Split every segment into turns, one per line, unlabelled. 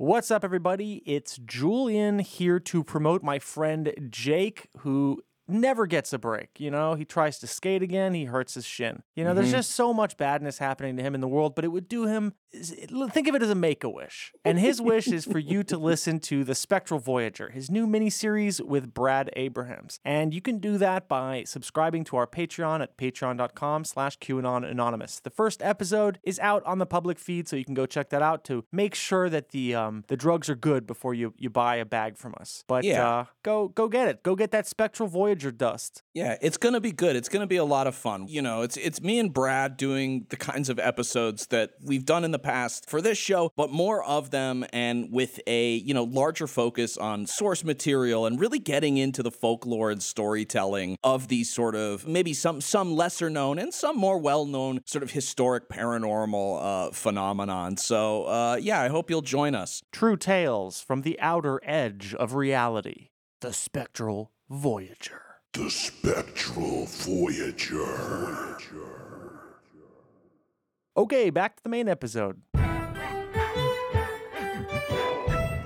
What's up, everybody? It's Julian here to promote my friend Jake, who never gets a break. You know, he tries to skate again, he hurts his shin. You know, there's just so much badness happening to him in the world, but it would do him. Think of it as a make a wish. And his wish is for you to listen to The Spectral Voyager, his new miniseries with Brad Abrahams. And you can do that by subscribing to our Patreon at patreon.com slash QAnon Anonymous. The first episode is out on the public feed, so you can go check that out to make sure that the um, the drugs are good before you, you buy a bag from us. But
Yeah.
uh, go go get it. Go get that Spectral Voyager dust.
Yeah, it's gonna be good. It's gonna be a lot of fun. You know, it's it's me and Brad doing the kinds of episodes that we've done in the past for this show, but more of them and with a, you know, larger focus on source material and really getting into the folklore and storytelling of these sort of maybe some some lesser known and some more well known sort of historic paranormal uh phenomenon. So uh yeah, I hope you'll join us.
True tales from the outer edge of reality. The Spectral Voyager.
The Spectral Voyager.
Okay, back to the main episode.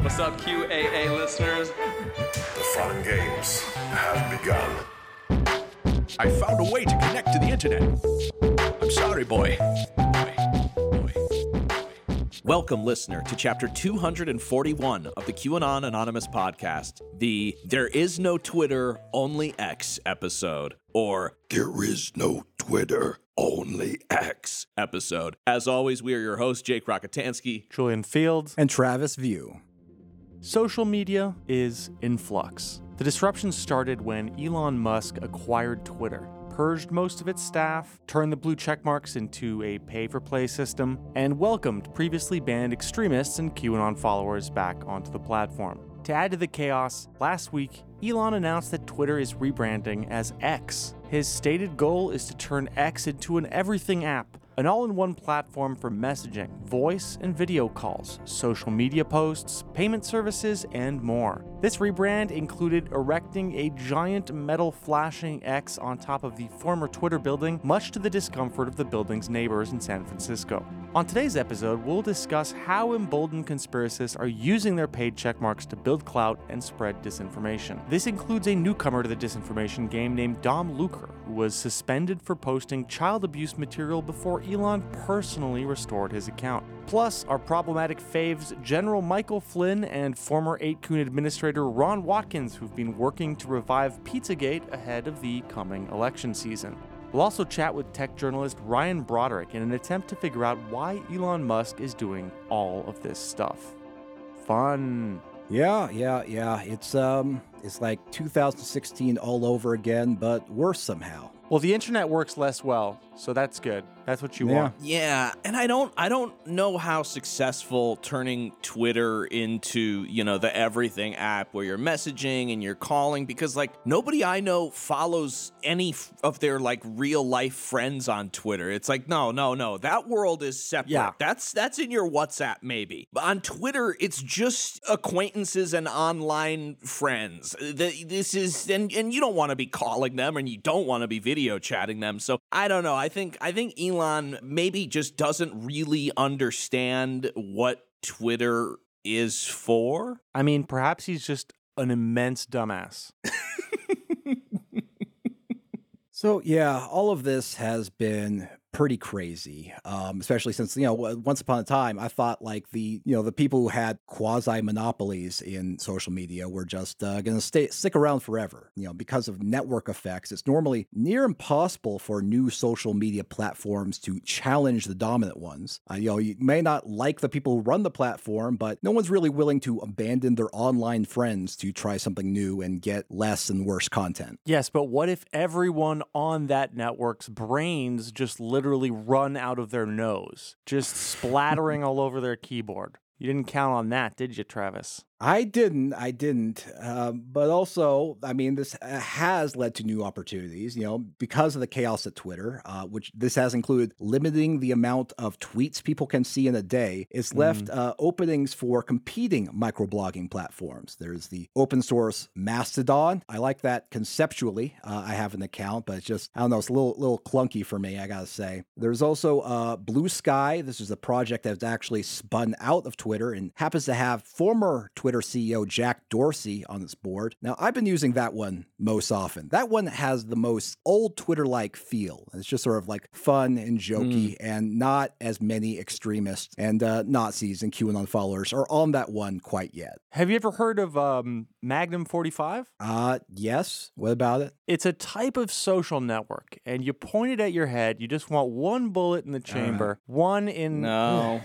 What's up, QAA listeners?
The fun games have begun.
I found a way to connect to the internet. I'm sorry, boy.
Welcome, listener, to chapter 241 of the QAnon Anonymous podcast, the There Is No Twitter, Only X episode, or
There is no Twitter, only
X episode. As always, we are your host, Jake Rockatansky,
Julian Fields.
and Travis View.
Social media is in flux. The disruption started when Elon Musk acquired Twitter, purged most of its staff, turned the blue checkmarks into a pay for play system, and welcomed previously banned extremists and QAnon followers back onto the platform. To add to the chaos, last week, Elon announced that Twitter is rebranding as X. His stated goal is to turn X into an everything app, an all in one platform for messaging, voice and video calls, social media posts, payment services, and more. This rebrand included erecting a giant metal flashing X on top of the former Twitter building, much to the discomfort of the building's neighbors in San Francisco. On today's episode, we'll discuss how emboldened conspiracists are using their paid checkmarks to build clout and spread disinformation. This includes a newcomer to the disinformation game named Dom Lucre, who was suspended for posting child abuse material before Elon personally restored his account. Plus, our problematic faves General Michael Flynn and former 8kun administrator Ron Watkins, who've been working to revive Pizzagate ahead of the coming election season. We'll also chat with tech journalist Ryan Broderick in an attempt to figure out why Elon Musk is doing all of this stuff. Fun.
Yeah, yeah, yeah. It's um, it's like 2016 all over again, but worse somehow.
Well, the internet works less well, so that's good. That's what you
Yeah.
want.
Yeah, and I don't I don't know how successful turning Twitter into, you know, the everything app where you're messaging and you're calling because like nobody I know follows any f- of their like real life friends on Twitter. It's like no, no, no. That world is separate.
Yeah.
That's that's in your WhatsApp maybe. But on Twitter it's just acquaintances and online friends. The- This is and and you don't want to be calling them and you don't want to be video chatting them. So I don't know. I think I think Elon maybe just doesn't really understand what Twitter is for.
I mean, perhaps he's just an immense dumbass.
So yeah, all of this has been pretty crazy, um, especially since you know once upon a time I thought like the you know the people who had quasi monopolies in social media were just uh, going to stay stick around forever. You know because of network effects, it's normally near impossible for new social media platforms to challenge the dominant ones. Uh, you know you may not like the people who run the platform, but no one's really willing to abandon their online friends to try something new and get less and worse content.
Yes, but what if everyone on that network's brains just literally run out of their nose, just splattering all over their keyboard? You didn't count on that, did you, Travis?
I didn't. I didn't. Um, but also, I mean, this uh, has led to new opportunities, you know, because of the chaos at Twitter, uh, which this has included limiting the amount of tweets people can see in a day. It's left
Mm.
uh, openings for competing microblogging platforms. There's the open source Mastodon. I like that conceptually. Uh, I have an account, but it's just, I don't know, it's a little, little clunky for me, I gotta say. There's also uh, Bluesky. This is a project that's actually spun out of Twitter and happens to have former Twitter CEO Jack Dorsey on its board. Now, I've been using that one most often. That one has the most old Twitter like feel. It's just sort of like fun and jokey, and not as many extremists and uh, Nazis and QAnon followers are on that one quite yet.
Have you ever heard of um, Magnum 45?
Uh, yes. What about it?
It's a type of social network, and you point it at your head. You just want one bullet in the chamber, one in.
No.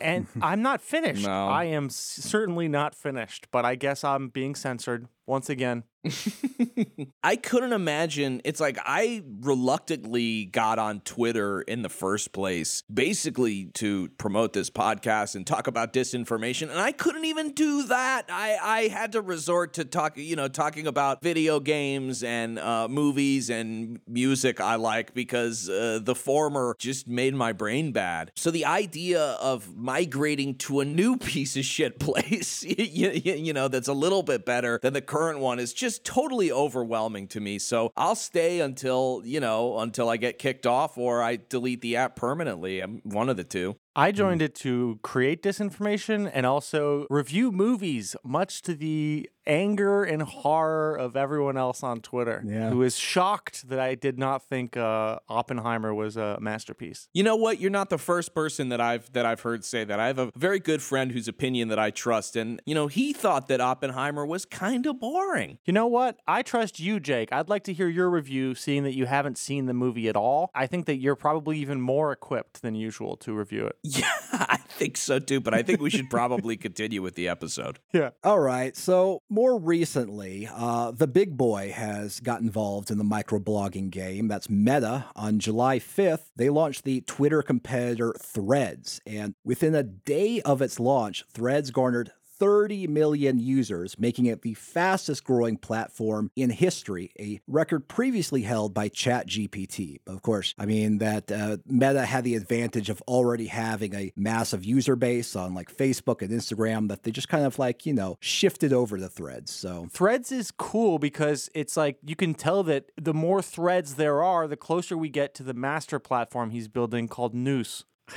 And I'm not finished.
No.
I am certainly not finished, but I guess I'm being censored once again.
I couldn't imagine. It's like I reluctantly got on Twitter in the first place, basically to promote this podcast and talk about disinformation. And I couldn't even do that. I, I had to resort to talk, you know, talking about video games and uh, movies and music I like because uh, the former just made my brain bad. So the idea of migrating to a new piece of shit place, you, you, you know, that's a little bit better than the current one is just totally overwhelming to me. So I'll stay until, you know, until I get kicked off or I delete the app permanently. I'm one of the two.
I joined it to create disinformation and also review movies, much to the anger and horror of everyone else on Twitter,
Yeah.
who is shocked that I did not think uh, Oppenheimer was a masterpiece.
You know what? You're not the first person that I've that I've heard say that. I have a very good friend whose opinion that I trust, and you know he thought that Oppenheimer was kind of boring.
You know what? I trust you, Jake. I'd like to hear your review, seeing that you haven't seen the movie at all. I think that you're probably even more equipped than usual to review it.
Yeah, I think so too. But I think we should probably continue with the episode.
Yeah.
All right. So, more recently, uh, the big boy has got involved in the microblogging game. That's Meta. On July 5th, they launched the Twitter competitor Threads. And within a day of its launch, Threads garnered 30 million users, making it the fastest growing platform in history, a record previously held by ChatGPT. Of course, I mean, that uh, Meta had the advantage of already having a massive user base on like Facebook and Instagram that they just kind of like, you know, shifted over to threads. So
Threads is cool because it's like you can tell that the more threads there are, the closer we get to the master platform he's building called Noose.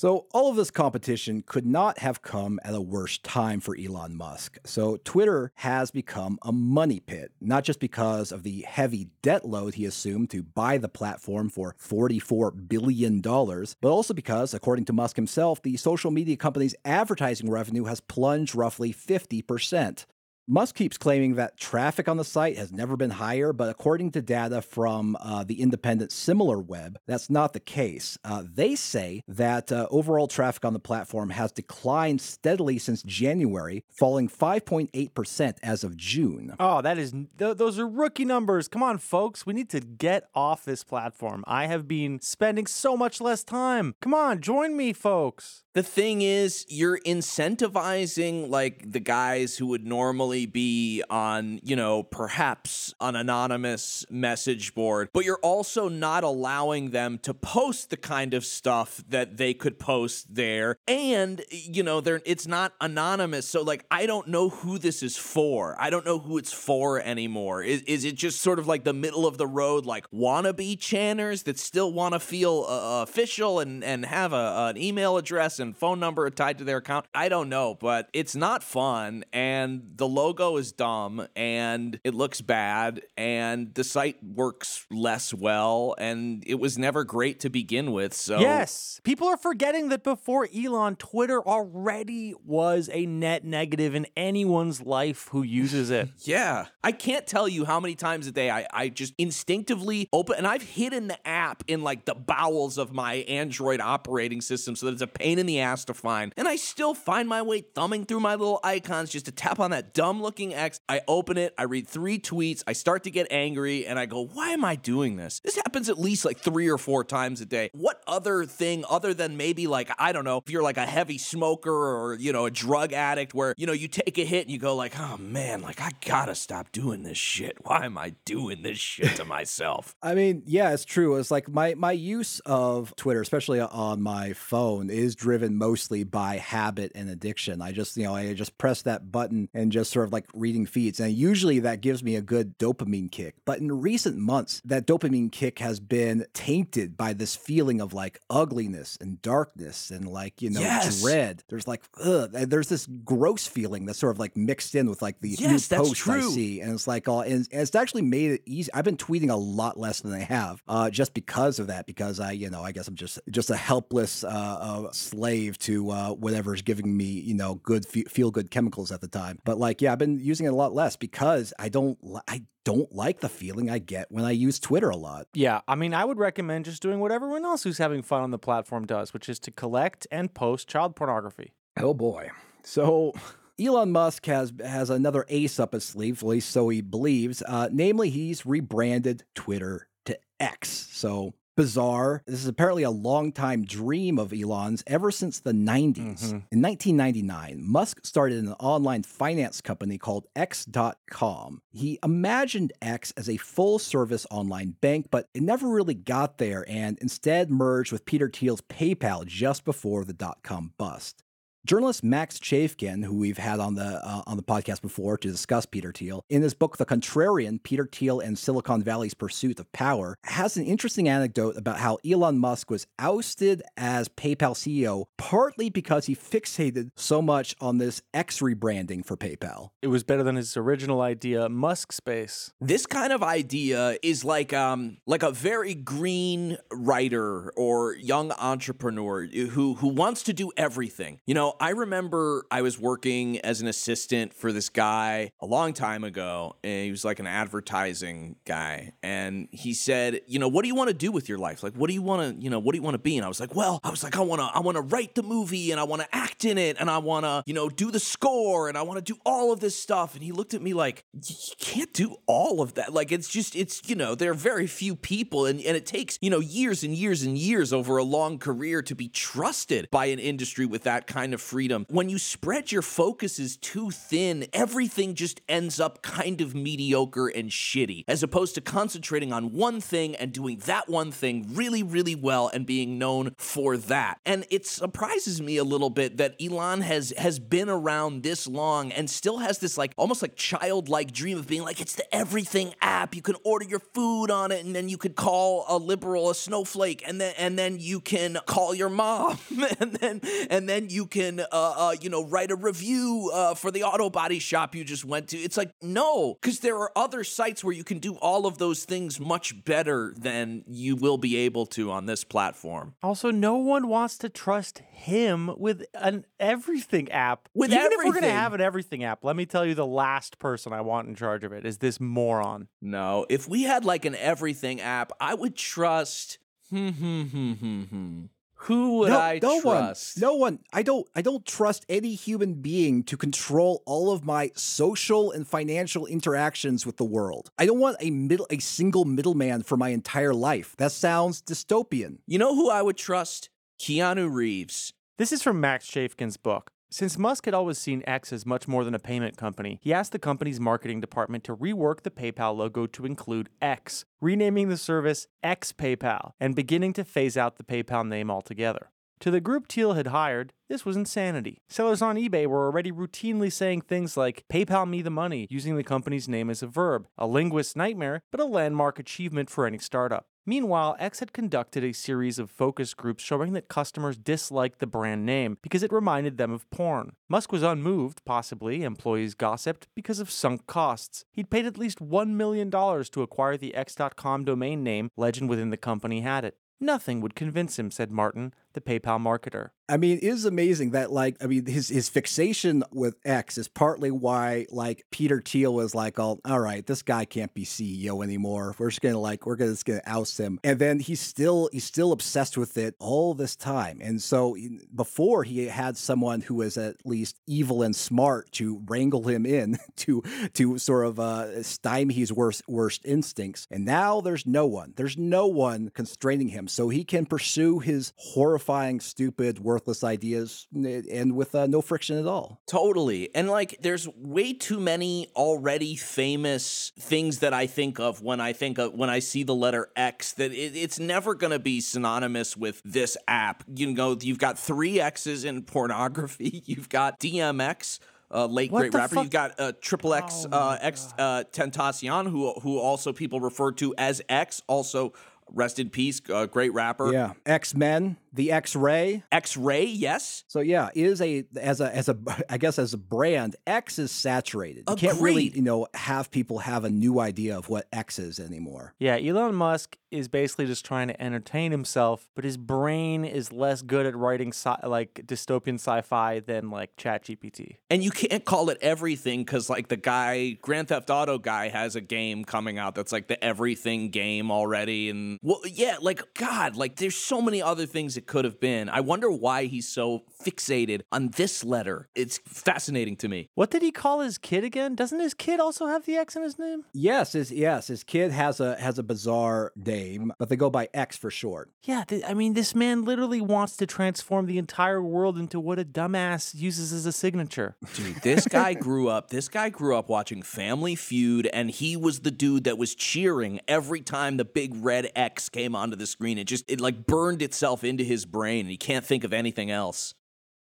So, all of this competition could not have come at a worse time for Elon Musk. So, Twitter has become a money pit, not just because of the heavy debt load he assumed to buy the platform for $44 billion, but also because, according to Musk himself, the social media company's advertising revenue has plunged roughly 50%. Musk keeps claiming that traffic on the site has never been higher, but according to data from uh, the independent SimilarWeb, that's not the case. Uh, they say that uh, overall traffic on the platform has declined steadily since January, falling 5.8% as of June.
Oh, that is th- those are rookie numbers. Come on, folks, we need to get off this platform. I have been spending so much less time. Come on, join me, folks.
The thing is, you're incentivizing like the guys who would normally be on, you know, perhaps an anonymous message board, but you're also not allowing them to post the kind of stuff that they could post there. And, you know, they're it's not anonymous. So like I don't know who this is for. I don't know who it's for anymore. Is, is it just sort of like the middle of the road, like wannabe channers that still want to feel uh, official and, and have a, an email address and phone number tied to their account? I don't know, but it's not fun. And the logo is dumb and it looks bad and the site works less well and it was never great to begin with. So
Yes, people are forgetting that before Elon, Twitter already was a net negative in anyone's life who uses it.
Yeah. I can't tell you how many times a day I, I just instinctively open, and I've hidden the app in like the bowels of my Android operating system so that it's a pain in the ass to find. And I still find my way thumbing through my little icons just to tap on that dumb dumb looking X. I open it, I read three tweets, I start to get angry, and I go, why am I doing this? This happens at least like three or four times a day. What other thing, other than maybe like, I don't know, if you're like a heavy smoker or, you know, a drug addict where, you know, you take a hit and you go like, oh man, like I gotta stop doing this shit. Why am I doing this shit to myself?
I mean, yeah, it's true. It's like my my use of Twitter, especially on my phone, is driven mostly by habit and addiction. I just, you know, I just press that button and just sort of like reading feeds, and usually that gives me a good dopamine kick. But in recent months, that dopamine kick has been tainted by this feeling of like ugliness and darkness and like you know
Yes.
dread. There's like ugh, there's this gross feeling that's sort of like mixed in with like the
Yes,
new posts I see, and it's like all and it's actually made it easy. I've been tweeting a lot less than I have, uh, just because of that. Because I, you know, I guess I'm just just a helpless uh, uh, slave to uh, whatever's giving me, you know, good fe- feel good chemicals at the time. But like, yeah, I've been using it a lot less because I don't, li- I don't like the feeling I get when I use Twitter a lot.
Yeah, I mean, I would recommend just doing what everyone else who's having fun on the platform does, which is to collect and post child pornography.
Oh boy. So Elon Musk has has another ace up his sleeve, at least so he believes. Uh, namely, he's rebranded Twitter to X. So bizarre. This is apparently a longtime dream of Elon's ever since the 90s. Mm-hmm. In 1999, Musk started an online finance company called X.com. He imagined X as a full service online bank, but it never really got there and instead merged with Peter Thiel's PayPal just before the dot com bust. Journalist Max Chafkin, who we've had on the uh, on the podcast before to discuss Peter Thiel, in his book The Contrarian: Peter Thiel and Silicon Valley's Pursuit of Power, has an interesting anecdote about how Elon Musk was ousted as PayPal CEO partly because he fixated so much on this X rebranding for PayPal.
It was better than his original idea, Musk Space.
This kind of idea is like um like a very green writer or young entrepreneur who who wants to do everything. You know, I remember I was working as an assistant for this guy a long time ago, and he was like an advertising guy, and he said, "You know, what do you want to do with your life? Like, what do you want to, you know, what do you want to be?" And I was like, "Well, I was like, I want to, I want to write the movie, and I want to act in it, and I want to, you know, do the score, and I want to do all of this stuff." And he looked at me like, "You can't do all of that. Like, it's just, it's, you know, there are very few people, and and it takes, you know, years and years and years over a long career to be trusted by an industry with that kind of freedom. When you spread your focuses too thin, everything just ends up kind of mediocre and shitty, as opposed to concentrating on one thing and doing that one thing really, really well and being known for that. And it surprises me a little bit that Elon has has been around this long and still has this like almost like childlike dream of being like it's the everything app. You can order your food on it and then you could call a liberal a snowflake and then and then you can call your mom and then and then you can uh, uh you know write a review uh, for the auto body shop you just went to. It's like no, because there are other sites where you can do all of those things much better than you will be able to on this platform.
Also, no one wants to trust him with an everything app.
With
Even if we're going to have an everything app, let me tell you the last person I want in charge of it is this moron.
No, if we had like an everything app, I would trust. Hmm, hmm, hmm, hmm, hmm. Who would
no,
I
no
trust?
one, no one. I don't. I don't trust any human being to control all of my social and financial interactions with the world. I don't want a middle, a single middleman for my entire life. That sounds dystopian.
You know who I would trust? Keanu Reeves.
This is from Max Chafkin's book. Since Musk had always seen X as much more than a payment company, he asked the company's marketing department to rework the PayPal logo to include X, renaming the service X PayPal and beginning to phase out the PayPal name altogether. To the group Thiel had hired, this was insanity. Sellers on eBay were already routinely saying things like, PayPal me the money, using the company's name as a verb, a linguist's nightmare, but a landmark achievement for any startup. Meanwhile, X had conducted a series of focus groups showing that customers disliked the brand name because it reminded them of porn. Musk was unmoved, possibly, employees gossiped, because of sunk costs. He'd paid at least $1 million to acquire the X.com domain name, legend within the company had it. Nothing would convince him, said Martin, the PayPal marketer.
I mean, it is amazing that like I mean his his fixation with X is partly why like Peter Thiel was like, all, all right, this guy can't be CEO anymore. We're just gonna like we're gonna just gonna oust him. And then he's still he's still obsessed with it all this time. And so before he had someone who was at least evil and smart to wrangle him in to to sort of uh, stymie his worst worst instincts. And now there's no one. There's no one constraining him, so he can pursue his horrifying, stupid, worthless ideas and with uh, no friction at all.
Totally. And like, there's way too many already famous things that I think of when I think of when I see the letter X that it, it's never going to be synonymous with this app. You know, you've got three X's in pornography, you've got DMX. Uh, late
What
great rapper.
fuck?
You've got uh, Triple X, uh, X uh, Tentacion, who who also people refer to as X. Also, rest in peace, uh, great rapper.
Yeah, X Men, the X Ray.
X Ray, yes.
So yeah, is a as a as a I guess as a brand, X is saturated. You can't really you know have people have a new idea of what X is anymore.
Yeah, Elon Musk is basically just trying to entertain himself, but his brain is less good at writing sci- like dystopian sci-fi than like ChatGPT.
And you can't call it everything because, like, the guy, Grand Theft Auto guy, has a game coming out that's like the everything game already. And, well, yeah, like, God, like, there's so many other things it could have been. I wonder why he's so fixated on this letter. It's fascinating to me.
What did he call his kid again? Doesn't his kid also have the X in his name?
Yes, his yes, his kid has a has a bizarre name, but they go by X for short.
Yeah, th- I mean, this man literally wants to transform the entire world into what a dumbass uses as a signature.
Dude, this guy grew up. This guy grew up watching Family Feud, and he was the dude that was cheering every time the big red X came onto the screen. It just it like burned itself into his brain, and he can't think of anything else.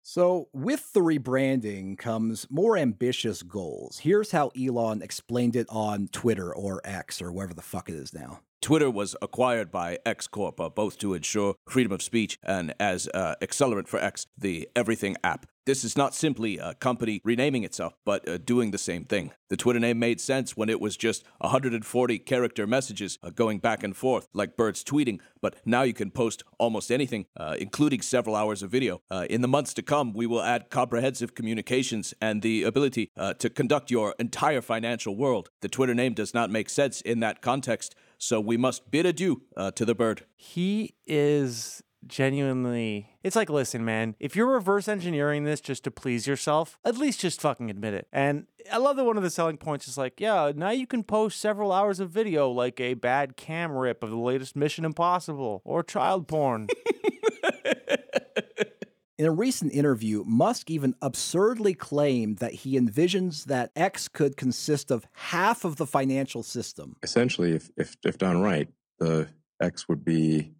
So, with the rebranding comes more ambitious goals. Here's how Elon explained it on Twitter or X or wherever the fuck it is now.
Twitter was acquired by X Corp, uh, both to ensure freedom of speech and as uh, accelerant for X, the Everything app. This is not simply a company renaming itself, but uh, doing the same thing. The Twitter name made sense when it was just 140 character messages uh, going back and forth, like birds tweeting, but now you can post almost anything, uh, including several hours of video. Uh, in the months to come, we will add comprehensive communications and the ability to conduct your entire financial world. The Twitter name does not make sense in that context, so we must bid adieu uh, to the bird.
He is genuinely. It's like, listen, man, if you're reverse engineering this just to please yourself, at least just fucking admit it. And I love that one of the selling points is like, yeah, now you can post several hours of video, like a bad cam rip of the latest Mission Impossible or child porn.
In a recent interview, Musk even absurdly claimed that he envisions that X could consist of half of the financial system.
essentially, if, if, if done right, the X would be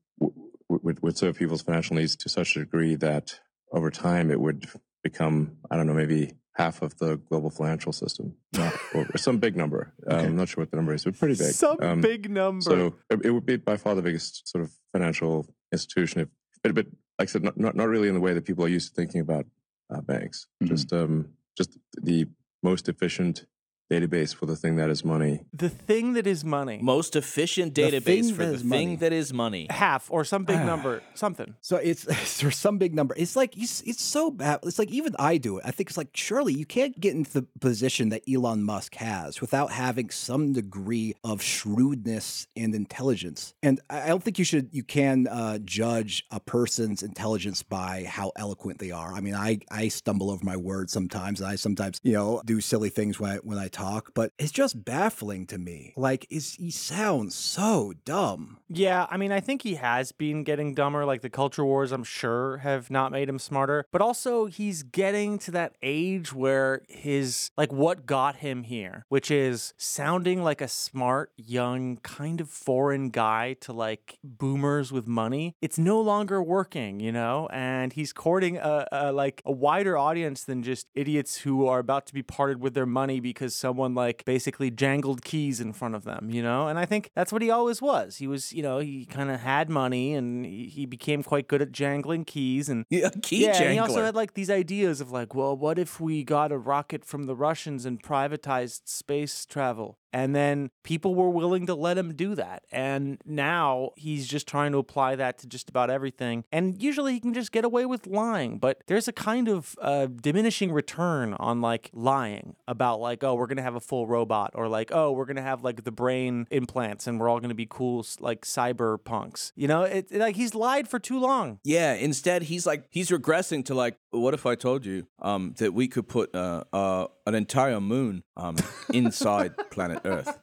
would, would serve people's financial needs to such a degree that over time it would become I don't know maybe half of the global financial system, not, or some big number. Um, I'm not sure what the number is, but pretty big.
Some
Um,
big number.
So it, it would be by far the biggest sort of financial institution. If, but, but like I said, not, not not really in the way that people are used to thinking about uh, banks.
Mhm.
Just um, just the most efficient database for the thing that is money.
the thing that is money.
Most efficient database
thing
for
that
the
is
thing
money.
that is money.
half or some big
Ah.
number, something.
So it's there's some big number. It's like it's, it's so bad. It's like even I do it. I think it's like surely you can't get into the position that Elon Musk has without having some degree of shrewdness and intelligence. And I I don't think you should you can uh, judge a person's intelligence by how eloquent they are. I mean, I I stumble over my words sometimes, and I sometimes you know do silly things when I when I talk. But it's just baffling to me. Like is he sounds so dumb.
Yeah, I mean, I think he has been getting dumber. Like the culture wars, I'm sure, have not made him smarter. But also, he's getting to that age where his, like, what got him here, which is sounding like a smart, young, kind of foreign guy to like boomers with money. It's no longer working, you know? And he's courting a, a like a wider audience than just idiots who are about to be parted with their money because someone like basically jangled keys in front of them, you know? And I think that's what he always was. He was, you know, he kind of had money and he, he became quite good at jangling keys and
Yeah, key
yeah, and he also had like these ideas of like, well, what if we got a rocket from the Russians and privatized space travel? And then people were willing to let him do that. And now he's just trying to apply that to just about everything. And usually he can just get away with lying, but there's a kind of uh, diminishing return on like lying about like, oh, we're going to have a full robot or like, oh, we're going to have like the brain implants and we're all going to be cool like cyberpunks. You know, it, like he's lied for too long.
Yeah, instead he's like he's regressing to like what if I told you um, that we could put uh, uh, an entire moon um, inside planet Earth?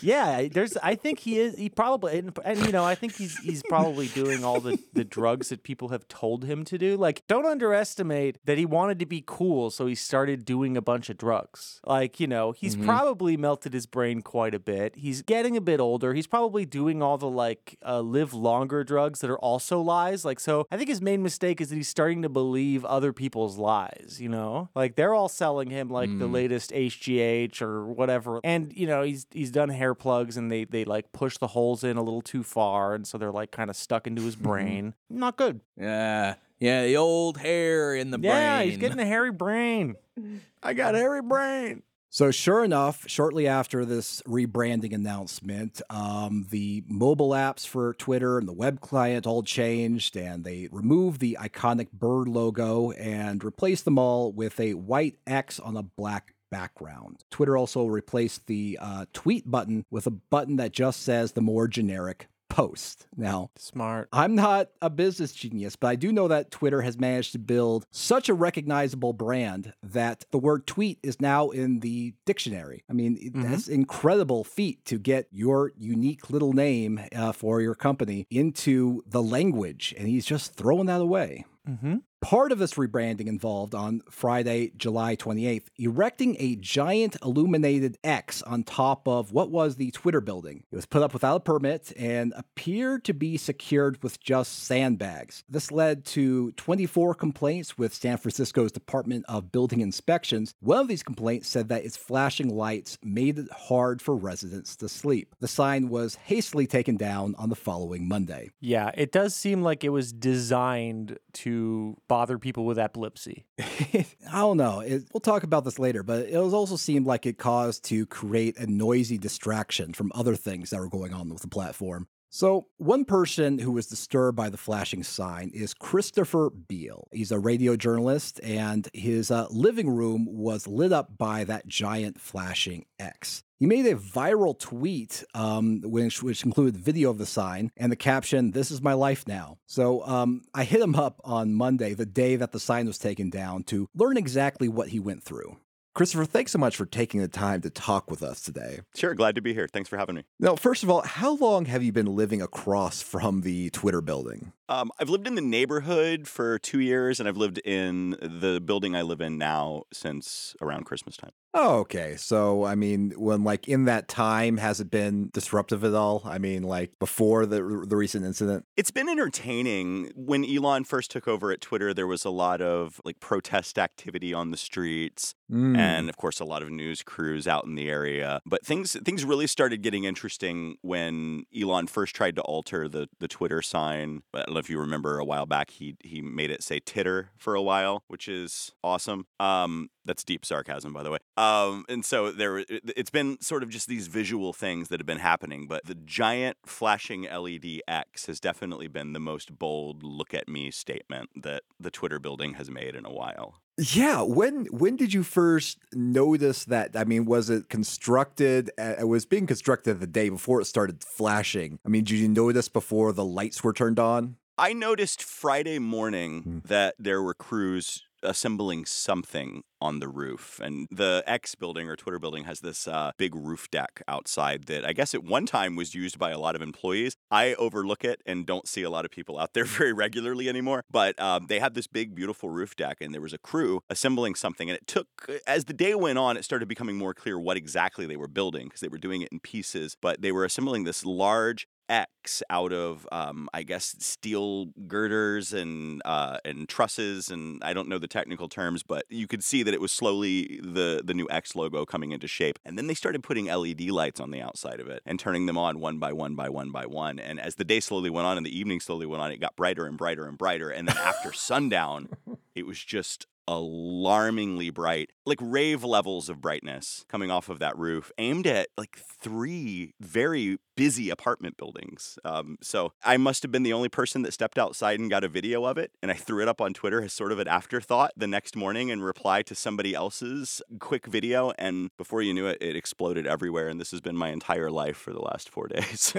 yeah, there's. I think he is. He probably, and, and, you know, I think he's he's probably doing all the the drugs that people have told him to do. Like, don't underestimate that he wanted to be cool, so he started doing a bunch of drugs. Like, you know, he's mm-hmm. probably melted his brain quite a bit. He's getting a bit older. He's probably doing all the like uh, live longer drugs that are also lies. Like, so I think his main mistake is that he's starting to believe believe other people's lies, you know? Like they're all selling him like mm. the latest HGH or whatever. And you know, he's he's done hair plugs and they they like push the holes in a little too far and so they're like kind of stuck into his brain. Not good.
Yeah. Yeah, the old hair in the
yeah,
brain.
Yeah, he's getting a hairy brain. I got hairy brain.
So, sure enough, shortly after this rebranding announcement, um, the mobile apps for Twitter and the web client all changed, and they removed the iconic bird logo and replaced them all with a white X on a black background. Twitter also replaced the uh, tweet button with a button that just says the more generic post. Now,
smart.
I'm not a business genius, but I do know that Twitter has managed to build such a recognizable brand that the word tweet is now in the dictionary. I mean, mm-hmm. that's incredible feat to get your unique little name uh, for your company into the language, and he's just throwing that away.
Mm-hmm.
Part of this rebranding involved on Friday, July 28th, erecting a giant illuminated X on top of what was the Twitter building. It was put up without a permit and appeared to be secured with just sandbags. This led to 24 complaints with San Francisco's Department of Building Inspections. One of these complaints said that its flashing lights made it hard for residents to sleep. The sign was hastily taken down on the following Monday.
Yeah, it does seem like it was designed to bother people with epilepsy?
I don't know. It, we'll talk about this later, but it also seemed like it caused to create a noisy distraction from other things that were going on with the platform. So, one person who was disturbed by the flashing sign is Christopher Beale. He's a radio journalist, and his uh, living room was lit up by that giant flashing X. He made a viral tweet, um, which, which included video of the sign and the caption, This is my life now. So um, I hit him up on Monday, the day that the sign was taken down, to learn exactly what he went through. Christopher, thanks so much for taking the time to talk with us today.
Sure, glad to be here. Thanks for having me.
Now, first of all, how long have you been living across from the Twitter building?
Um, I've lived in the neighborhood for two years, and I've lived in the building I live in now since around Christmas time.
Oh, okay. So, I mean, when like in that time, has it been disruptive at all? I mean, like before the the recent incident.
It's been entertaining. When Elon first took over at Twitter, there was a lot of like protest activity on the streets, mm. And of course, a lot of news crews out in the area. But things things really started getting interesting when Elon first tried to alter the the Twitter sign. I don't know if you remember a while back, he he made it say titter for a while, which is awesome. Um, that's deep sarcasm, by the way. Um, and so there, it's been sort of just these visual things that have been happening. But the giant flashing LED X has definitely been the most bold "look at me" statement that the Twitter building has made in a while.
Yeah, when when did you first notice that? I mean, was it constructed? It was being constructed the day before it started flashing. I mean, did you notice before the lights were turned on?
I noticed Friday morning mm. that there were crews assembling something on the roof. And the X building or Twitter building has this uh, big roof deck outside that I guess at one time was used by a lot of employees. I overlook it and don't see a lot of people out there very regularly anymore. But um, they had this big, beautiful roof deck, and there was a crew assembling something. And it took, as the day went on, it started becoming more clear what exactly they were building because they were doing it in pieces. But they were assembling this large X out of, um, I guess, steel girders and uh, and trusses, and I don't know the technical terms, but you could see that it was slowly the the new X logo coming into shape. And then they started putting LED lights on the outside of it and turning them on one by one by one by one. And as the day slowly went on and the evening slowly went on, it got brighter and brighter and brighter. And then after sundown, it was just alarmingly bright. Like rave levels of brightness coming off of that roof, aimed at like three very busy apartment buildings. Um, so I must have been the only person that stepped outside and got a video of it, and I threw it up on Twitter as sort of an afterthought the next morning in reply to somebody else's quick video. And before you knew it, it exploded everywhere. And this has been my entire life for the last four days.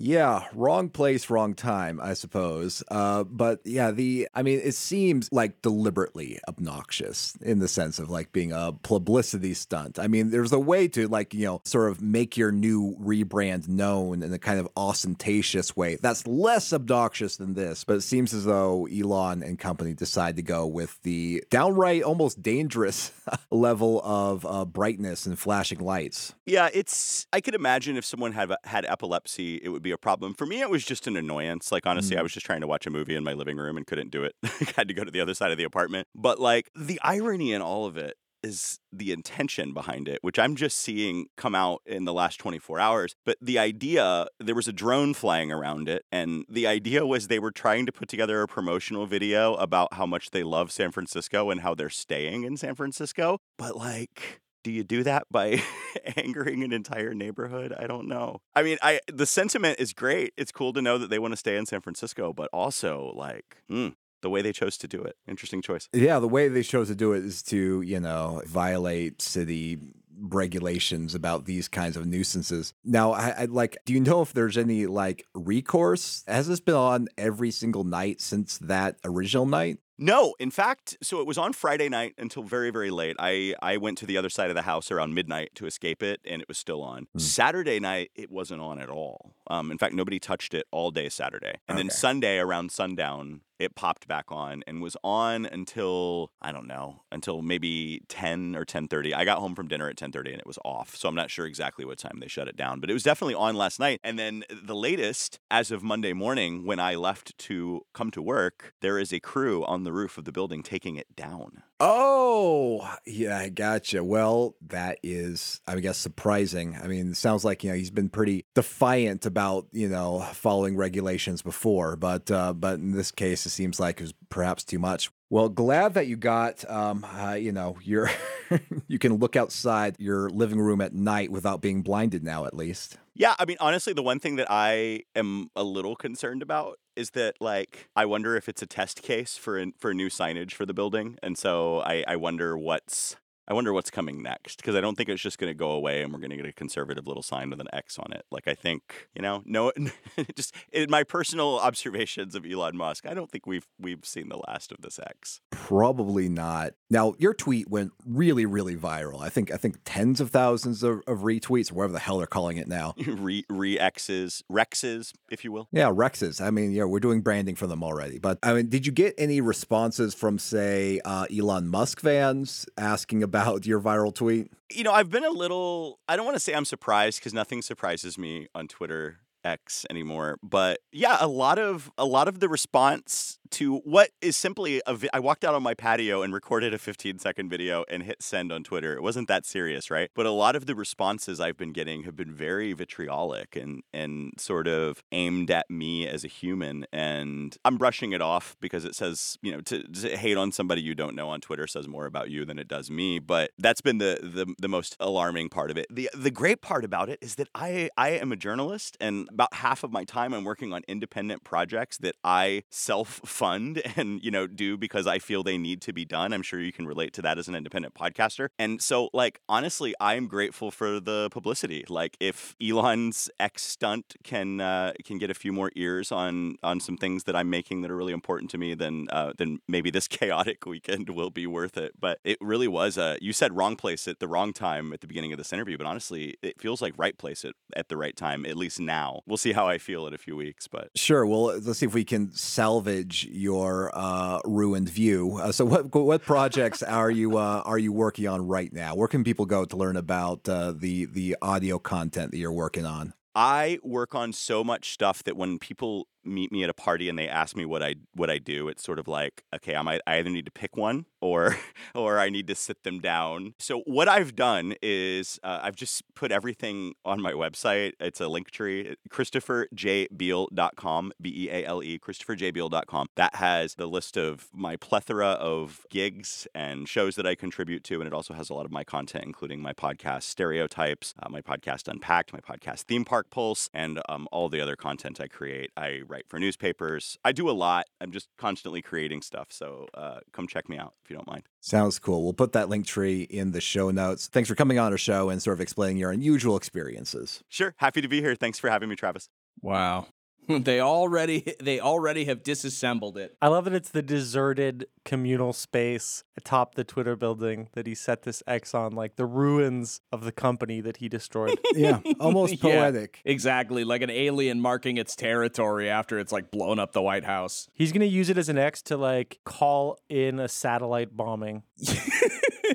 Yeah, wrong place, wrong time, I suppose. Uh, but yeah, the I mean, it seems like deliberately obnoxious in the sense of like being a publicity stunt. I mean, there's a way to like you know sort of make your new rebrand known in a kind of ostentatious way that's less obnoxious than this. But it seems as though Elon and company decide to go with the downright almost dangerous level of uh, brightness and flashing lights.
Yeah, it's. I could imagine if someone had had epilepsy, it would be a problem. For me, it was just an annoyance. Like honestly, I was just trying to watch a movie in my living room and couldn't do it. I had to go to the other side of the apartment. But like the irony in all of it is the intention behind it, which I'm just seeing come out in the last 24 hours. But the idea, there was a drone flying around it, and the idea was they were trying to put together a promotional video about how much they love San Francisco and how they're staying in San Francisco. But like, do you do that by angering an entire neighborhood? I don't know. I mean, I the sentiment is great. It's cool to know that they want to stay in San Francisco, but also like, hmm, the way they chose to do it. Interesting choice.
Yeah, the way they chose to do it is to, you know, violate city regulations about these kinds of nuisances. Now, I, I like, do you know if there's any like recourse? Has this been on every single night since that original night?
No, in fact, so it was on Friday night until very, very late. I, I went to the other side of the house around midnight to escape it, and it was still on. Saturday night, it wasn't on at all. Um, in fact, nobody touched it all day Saturday. And then Sunday around sundown, it popped back on and was on until I don't know until maybe 10 or 10:30. I got home from dinner at 10:30 and it was off. So I'm not sure exactly what time they shut it down, but it was definitely on last night. And then the latest as of Monday morning when I left to come to work, there is a crew on the roof of the building taking it down.
Oh, yeah, I gotcha. Well, that is, I guess, surprising. I mean, it sounds like you know he's been pretty defiant about you know following regulations before, but uh, but in this case, it seems like it was perhaps too much. Well, glad that you got, um, uh, you know, your you can look outside your living room at night without being blinded now, at least.
Yeah, I mean, honestly, the one thing that I am a little concerned about is that, like, I wonder if it's a test case for an, for new signage for the building, and so I, I wonder what's I wonder what's coming next because I don't think it's just going to go away and we're going to get a conservative little sign with an X on it. Like, I think you know, no, just in my personal observations of Elon Musk, I don't think we've we've seen the last of this X.
Probably not. Now, your tweet went really, really viral. I think I think tens of thousands of, of retweets, or whatever the hell they're calling it now.
re re X's Rexes, if you will.
Yeah, Rexes. I mean, yeah, we're doing branding for them already. But I mean, did you get any responses from, say, uh, Elon Musk fans asking about your viral tweet?
you know, I've been a little, I don't want to say I'm surprised because nothing surprises me on Twitter X anymore. But yeah, a lot of a lot of the response to what is simply a vi- I walked out on my patio and recorded a 15 second video and hit send on Twitter. It wasn't that serious, right? But a lot of the responses I've been getting have been very vitriolic and and sort of aimed at me as a human and I'm brushing it off because it says, you know, to, to hate on somebody you don't know on Twitter says more about you than it does me, but that's been the the the most alarming part of it. The the great part about it is that I I am a journalist and about half of my time I'm working on independent projects that I self fund and you know do because I feel they need to be done. I'm sure you can relate to that as an independent podcaster. And so like honestly, I'm grateful for the publicity. Like if Elon's X stunt can uh, can get a few more ears on on some things that I'm making that are really important to me, then uh, then maybe this chaotic weekend will be worth it. But it really was a you said wrong place at the wrong time at the beginning of this interview, but honestly, it feels like right place at, at the right time, at least now. We'll see how I feel in a few weeks, but
Sure. Well, let's see if we can salvage your uh, ruined view. Uh, so, what what projects are you uh, are you working on right now? Where can people go to learn about uh, the the audio content that you're working on?
I work on so much stuff that when people meet me at a party and they ask me what I what I do, it's sort of like, okay, I might I either need to pick one or or I need to sit them down. So what I've done is uh, I've just put everything on my website. It's a link tree, christopherjbeale.com, B E A L E, christopherjbeale.com. That has the list of my plethora of gigs and shows that I contribute to, and it also has a lot of my content, including my podcast Stereotypes, uh, my podcast Unpacked, my podcast Theme Park Pulse, and um, all the other content I create. I write for newspapers. I do a lot. I'm just constantly creating stuff. So uh, come check me out if you don't mind.
Sounds cool. We'll put that link tree in the show notes. Thanks for coming on our show and sort of explaining your unusual experiences.
Sure. Happy to be here. Thanks for having me, Travis.
Wow. they already they already have disassembled it.
I love that it's the deserted communal space atop the Twitter building that he set this X on, like the ruins of the company that he destroyed.
yeah, almost
Yeah,
poetic.
exactly, like an alien marking its territory after it's like blown up the White House.
He's gonna use it as an X to like call in a satellite bombing.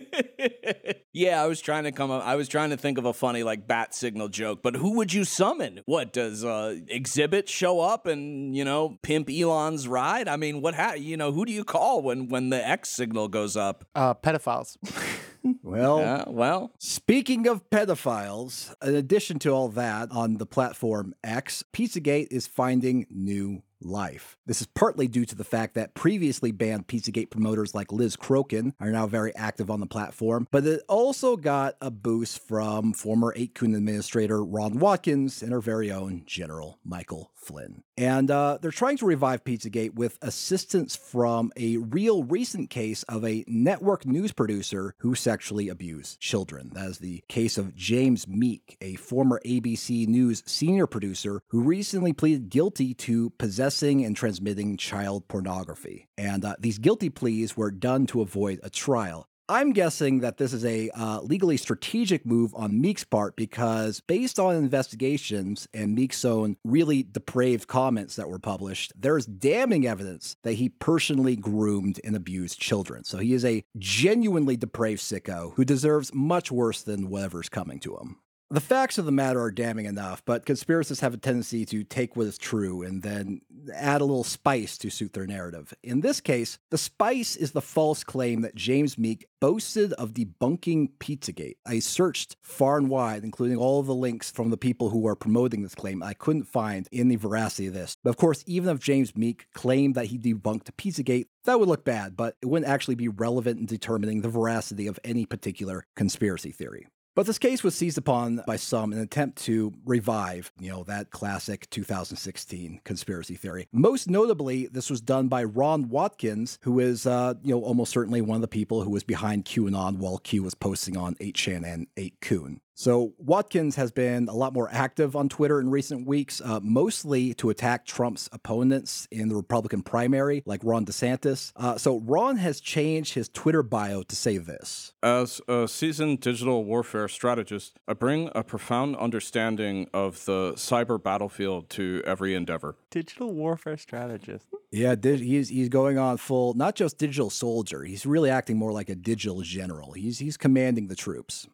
yeah, I was trying to come up. I was trying to think of a funny like bat signal joke, but who would you summon? What does uh, Xzibit show up and you know pimp Elon's ride? I mean, what ha- you know who do you call when when the X signal goes up?
Uh, pedophiles.
Well,
Yeah, well,
Speaking of pedophiles, in addition to all that, on the platform X, Pizzagate is finding new life. This is partly due to the fact that previously banned Pizzagate promoters like Liz Crokin are now very active on the platform, but it also got a boost from former 8kun administrator Ron Watkins and her very own General Michael Flynn. And uh, they're trying to revive Pizzagate with assistance from a real recent case of a network news producer who sexually abused children. That is the case of James Meek, a former ABC News senior producer who recently pleaded guilty to possessing and transmitting child pornography. And uh, these guilty pleas were done to avoid a trial. I'm guessing that this is a uh, legally strategic move on Meek's part because, based on investigations and Meek's own really depraved comments that were published, there is damning evidence that he personally groomed and abused children. So he is a genuinely depraved sicko who deserves much worse than whatever's coming to him. The facts of the matter are damning enough, but conspiracists have a tendency to take what is true and then add a little spice to suit their narrative. In this case, the spice is the false claim that James Meek boasted of debunking Pizzagate. I searched far and wide, including all the links from the people who are promoting this claim. I couldn't find any veracity of this. But of course, even if James Meek claimed that he debunked Pizzagate, that would look bad, but it wouldn't actually be relevant in determining the veracity of any particular conspiracy theory. But this case was seized upon by some in an attempt to revive, you know, that classic 2016 conspiracy theory. Most notably, this was done by Ron Watkins, who is, uh, you know, almost certainly one of the people who was behind QAnon while Q was posting on 8chan and 8kun. So Watkins has been a lot more active on Twitter in recent weeks, uh, mostly to attack Trump's opponents in the Republican primary, like Ron DeSantis. Uh, so Ron has changed his Twitter bio to say this.
As a seasoned digital warfare strategist, I bring a profound understanding of the cyber battlefield to every endeavor.
Digital warfare strategist.
Yeah, he's he's going on full, not just digital soldier. He's really acting more like a digital general. He's he's commanding the troops.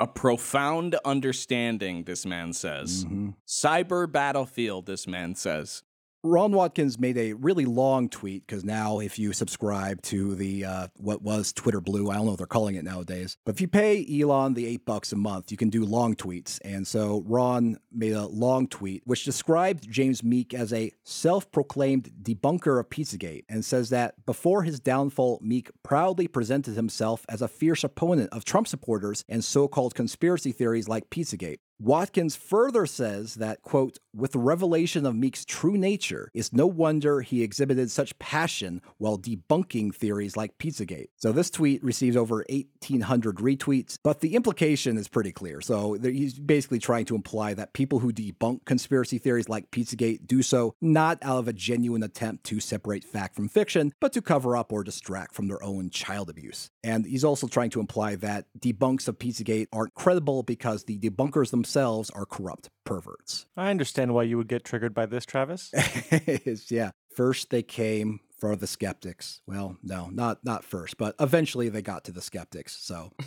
A profound understanding. This man says, mm-hmm. cyber battlefield. This man says.
Ron Watkins made a really long tweet because now, if you subscribe to the uh, what was Twitter Blue, I don't know what they're calling it nowadays, but if you pay Elon the eight bucks a month, you can do long tweets. And so Ron made a long tweet which described James Meek as a self-proclaimed debunker of Pizzagate and says that before his downfall, Meek proudly presented himself as a fierce opponent of Trump supporters and so-called conspiracy theories like Pizzagate. Watkins further says that, quote, with the revelation of Meek's true nature, it's no wonder he exhibited such passion while debunking theories like Pizzagate. So this tweet received over 1,800 retweets, but the implication is pretty clear. So he's basically trying to imply that people who debunk conspiracy theories like Pizzagate do so not out of a genuine attempt to separate fact from fiction, but to cover up or distract from their own child abuse. And he's also trying to imply that debunks of Pizzagate aren't credible because the debunkers themselves are corrupt perverts.
I understand why you would get triggered by this, Travis.
Yeah. First they came for the skeptics. Well, no, not not first, but eventually they got to the skeptics. So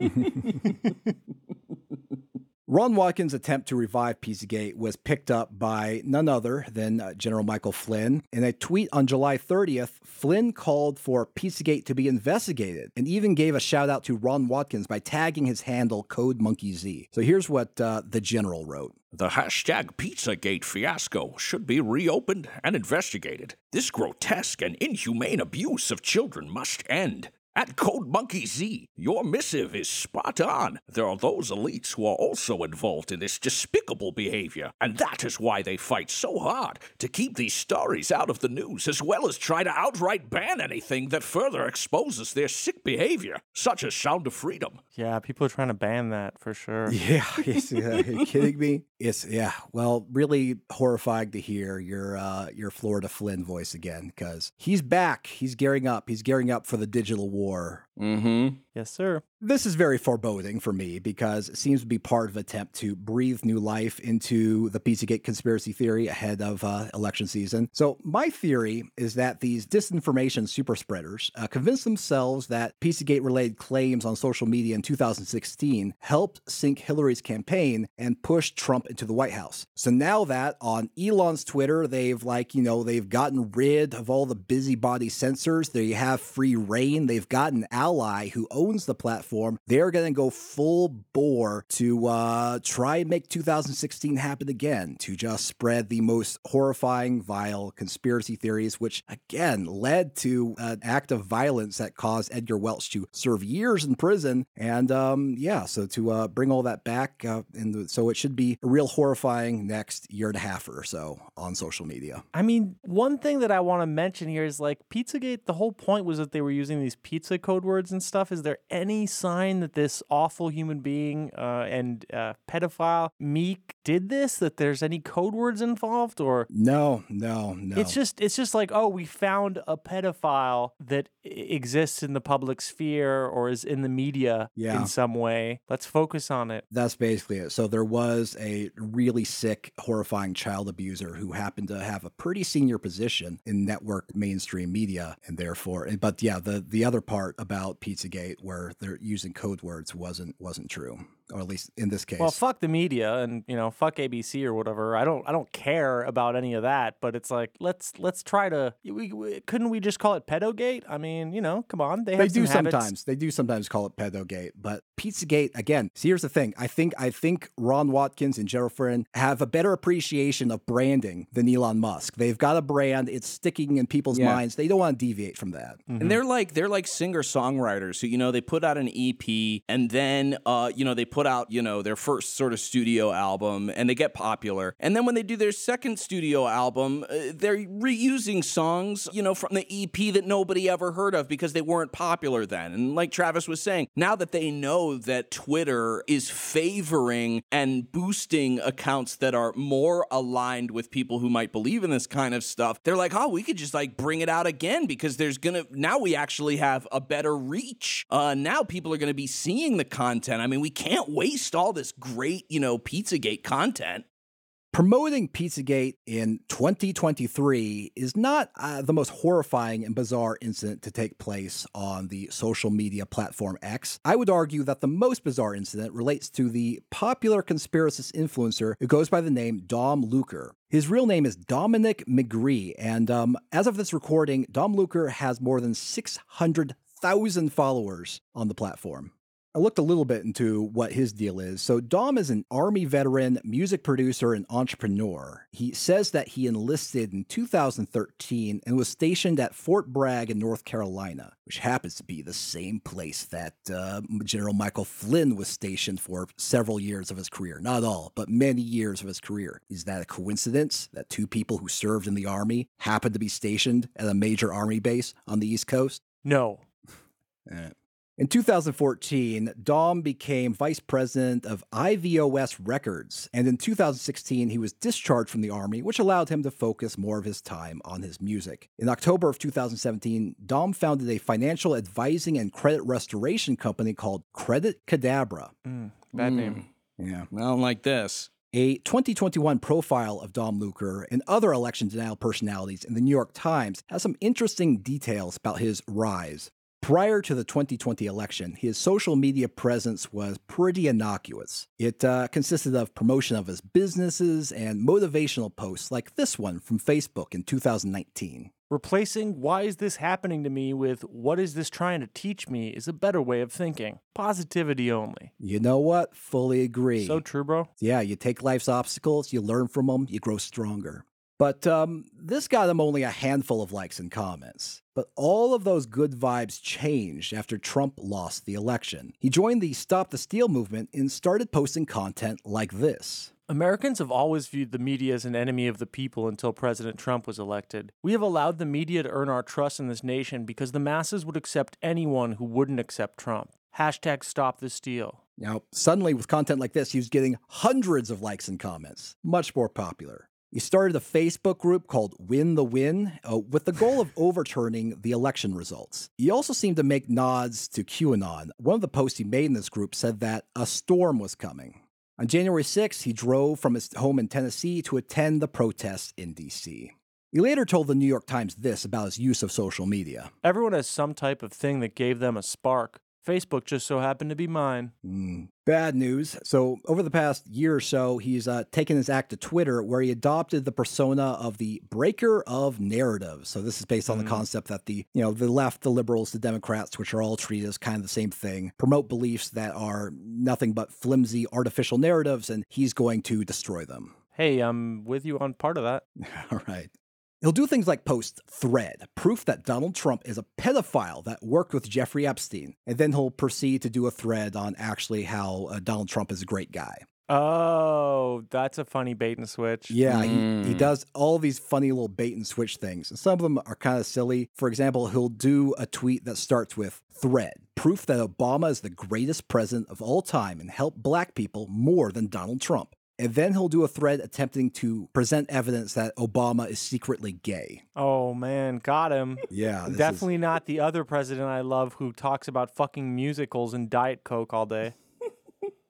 Ron Watkins' attempt to revive Pizzagate was picked up by none other than uh, General Michael Flynn. In a tweet on July 30th, Flynn called for Pizzagate to be investigated and even gave a shout out to Ron Watkins by tagging his handle CodeMonkeyZ. So here's what uh, the general wrote.
The hashtag Pizzagate fiasco should be reopened and investigated. This grotesque and inhumane abuse of children must end. At Code Monkey Z, your missive is spot on. There are those elites who are also involved in this despicable behavior, and that is why they fight so hard to keep these stories out of the news, as well as try to outright ban anything that further exposes their sick behavior, such as Sound of Freedom.
Yeah, people are trying to ban that for sure.
Yeah, it's, uh, are you kidding me? It's yeah. Well, really horrifying to hear your uh, your Florida Flynn voice again because he's back. He's gearing up. He's gearing up for the digital war war
Mm-hmm.
Yes, sir.
This is very foreboding for me because it seems to be part of an attempt to breathe new life into the Pizzagate conspiracy theory ahead of uh, election season. So, my theory is that these disinformation super spreaders uh, convinced themselves that Pizzagate related claims on social media in 2016 helped sink Hillary's campaign and push Trump into the White House. So, now that on Elon's Twitter, they've like, you know, they've gotten rid of all the busybody censors, they have free reign, they've got an ally who owns the platform, they're going to go full bore to uh, try and make 2016 happen again, to just spread the most horrifying, vile conspiracy theories, which again led to an act of violence that caused Edgar Welch to serve years in prison. And um, yeah, so to uh, bring all that back, uh, so it should be a real horrifying next year and a half or so on social media.
I mean, one thing that I want to mention here is like Pizzagate, the whole point was that they were using these pizza code words and stuff. Is there any sign that this awful human being uh, and uh, pedophile Meek did this? That there's any code words involved, or
No, no, no.
it's just it's just like oh, we found a pedophile that exists in the public sphere or is in the media
Yeah.
in some way. Let's focus on it.
That's basically it. So there was a really sick, horrifying child abuser who happened to have a pretty senior position in network mainstream media, and therefore, but yeah, the the other part about Pizzagate where they're using code words wasn't wasn't true, or at least in this case.
Well, fuck the media and you know fuck ABC or whatever. I don't I don't care about any of that. But it's like let's let's try to. We, we, couldn't we just call it pedogate? I mean, you know, come on. They,
they
have
do
some habits.
sometimes. They do sometimes call it pedogate, but Pizzagate again. See, here's the thing. I think I think Ron Watkins and General Flynn have a better appreciation of branding than Elon Musk. They've got a brand. It's sticking in people's
Yeah.
minds. They don't want to deviate from that.
And they're like they're like singer songwriters who you know they put out an EP and then uh you know they put out you know their first sort of studio album and they get popular. And then when they do their second studio album uh, they're reusing songs you know from the EP that nobody ever heard of because they weren't popular then. And like Travis was saying now that they know that Twitter is favoring and boosting accounts that are more aligned with people who might believe in this kind of stuff they're like oh we could just like bring it out again because there's gonna now we actually have a better reach. Uh now people are gonna be seeing the content. I mean we can't waste all this great you know pizzagate content
Promoting Pizzagate in 2023 is not uh, the most horrifying and bizarre incident to take place on the social media platform X. I would argue that the most bizarre incident relates to the popular conspiracist influencer who goes by the name Dom Lucre. His real name is Dominic McGree, and um, as of this recording, Dom Lucre has more than 600,000 followers on the platform. I looked a little bit into what his deal is. So, Dom is an Army veteran, music producer, and entrepreneur. He says that he enlisted in 2013 and was stationed at Fort Bragg in North Carolina, which happens to be the same place that uh, General Michael Flynn was stationed for several years of his career. Not all, but many years of his career. Is that a coincidence that two people who served in the Army happened to be stationed at a major Army base on the East Coast?
No.
In 2014, Dom became vice president of IVOS Records, and in 2016, he was discharged from the Army, which allowed him to focus more of his time on his music. In October of 2017, Dom founded a financial advising and credit restoration company called Credit Cadabra.
Mm, bad name.
Yeah.
i don't like this
A 2021 profile of Dom Lucre and other election denial personalities in the New York Times has some interesting details about his rise. Prior to the 2020 election, his social media presence was pretty innocuous. It uh, consisted of promotion of his businesses and motivational posts like this one from Facebook in 2019.
Replacing why is this happening to me with what is this trying to teach me is a better way of thinking. Positivity only.
You know what? Fully agree.
So true, bro.
Yeah, you take life's obstacles, you learn from them, you grow stronger. But um, this got him only a handful of likes and comments. But all of those good vibes changed after Trump lost the election. He joined the Stop the Steal movement and started posting content like this.
Americans have always viewed the media as an enemy of the people until President Trump was elected. We have allowed the media to earn our trust in this nation because the masses would accept anyone who wouldn't accept Trump. Hashtag stop the steal.
Now, suddenly, with content like this, he was getting hundreds of likes and comments, much more popular. He started a Facebook group called Win the Win uh, with the goal of overturning the election results. He also seemed to make nods to QAnon. One of the posts he made in this group said that a storm was coming. On January 6th, he drove from his home in Tennessee to attend the protests in D.C. He later told the New York Times this about his use of social media.
Everyone has some type of thing that gave them a spark. Facebook just so happened to be mine.
Mm, bad news. So, over the past year or so, he's uh, taken his act to Twitter where he adopted the persona of the breaker of narratives. So, this is based on mm. the concept that the, you know, the left, the liberals, the Democrats, which are all treated as kind of the same thing, promote beliefs that are nothing but flimsy artificial narratives, and he's going to destroy them.
Hey, I'm with you on part of that.
all right. He'll do things like post thread, proof that Donald Trump is a pedophile that worked with Jeffrey Epstein, and then he'll proceed to do a thread on actually how uh, Donald Trump is a great guy.
Oh, that's a funny bait and switch.
Yeah, mm. he, he does all these funny little bait and switch things. And some of them are kind of silly. For example, he'll do a tweet that starts with thread, proof that Obama is the greatest president of all time and helped black people more than Donald Trump. And then he'll do a thread attempting to present evidence that Obama is secretly gay.
Oh man, got him.
Yeah.
Definitely is... not the other president I love who talks about fucking musicals and Diet Coke all day.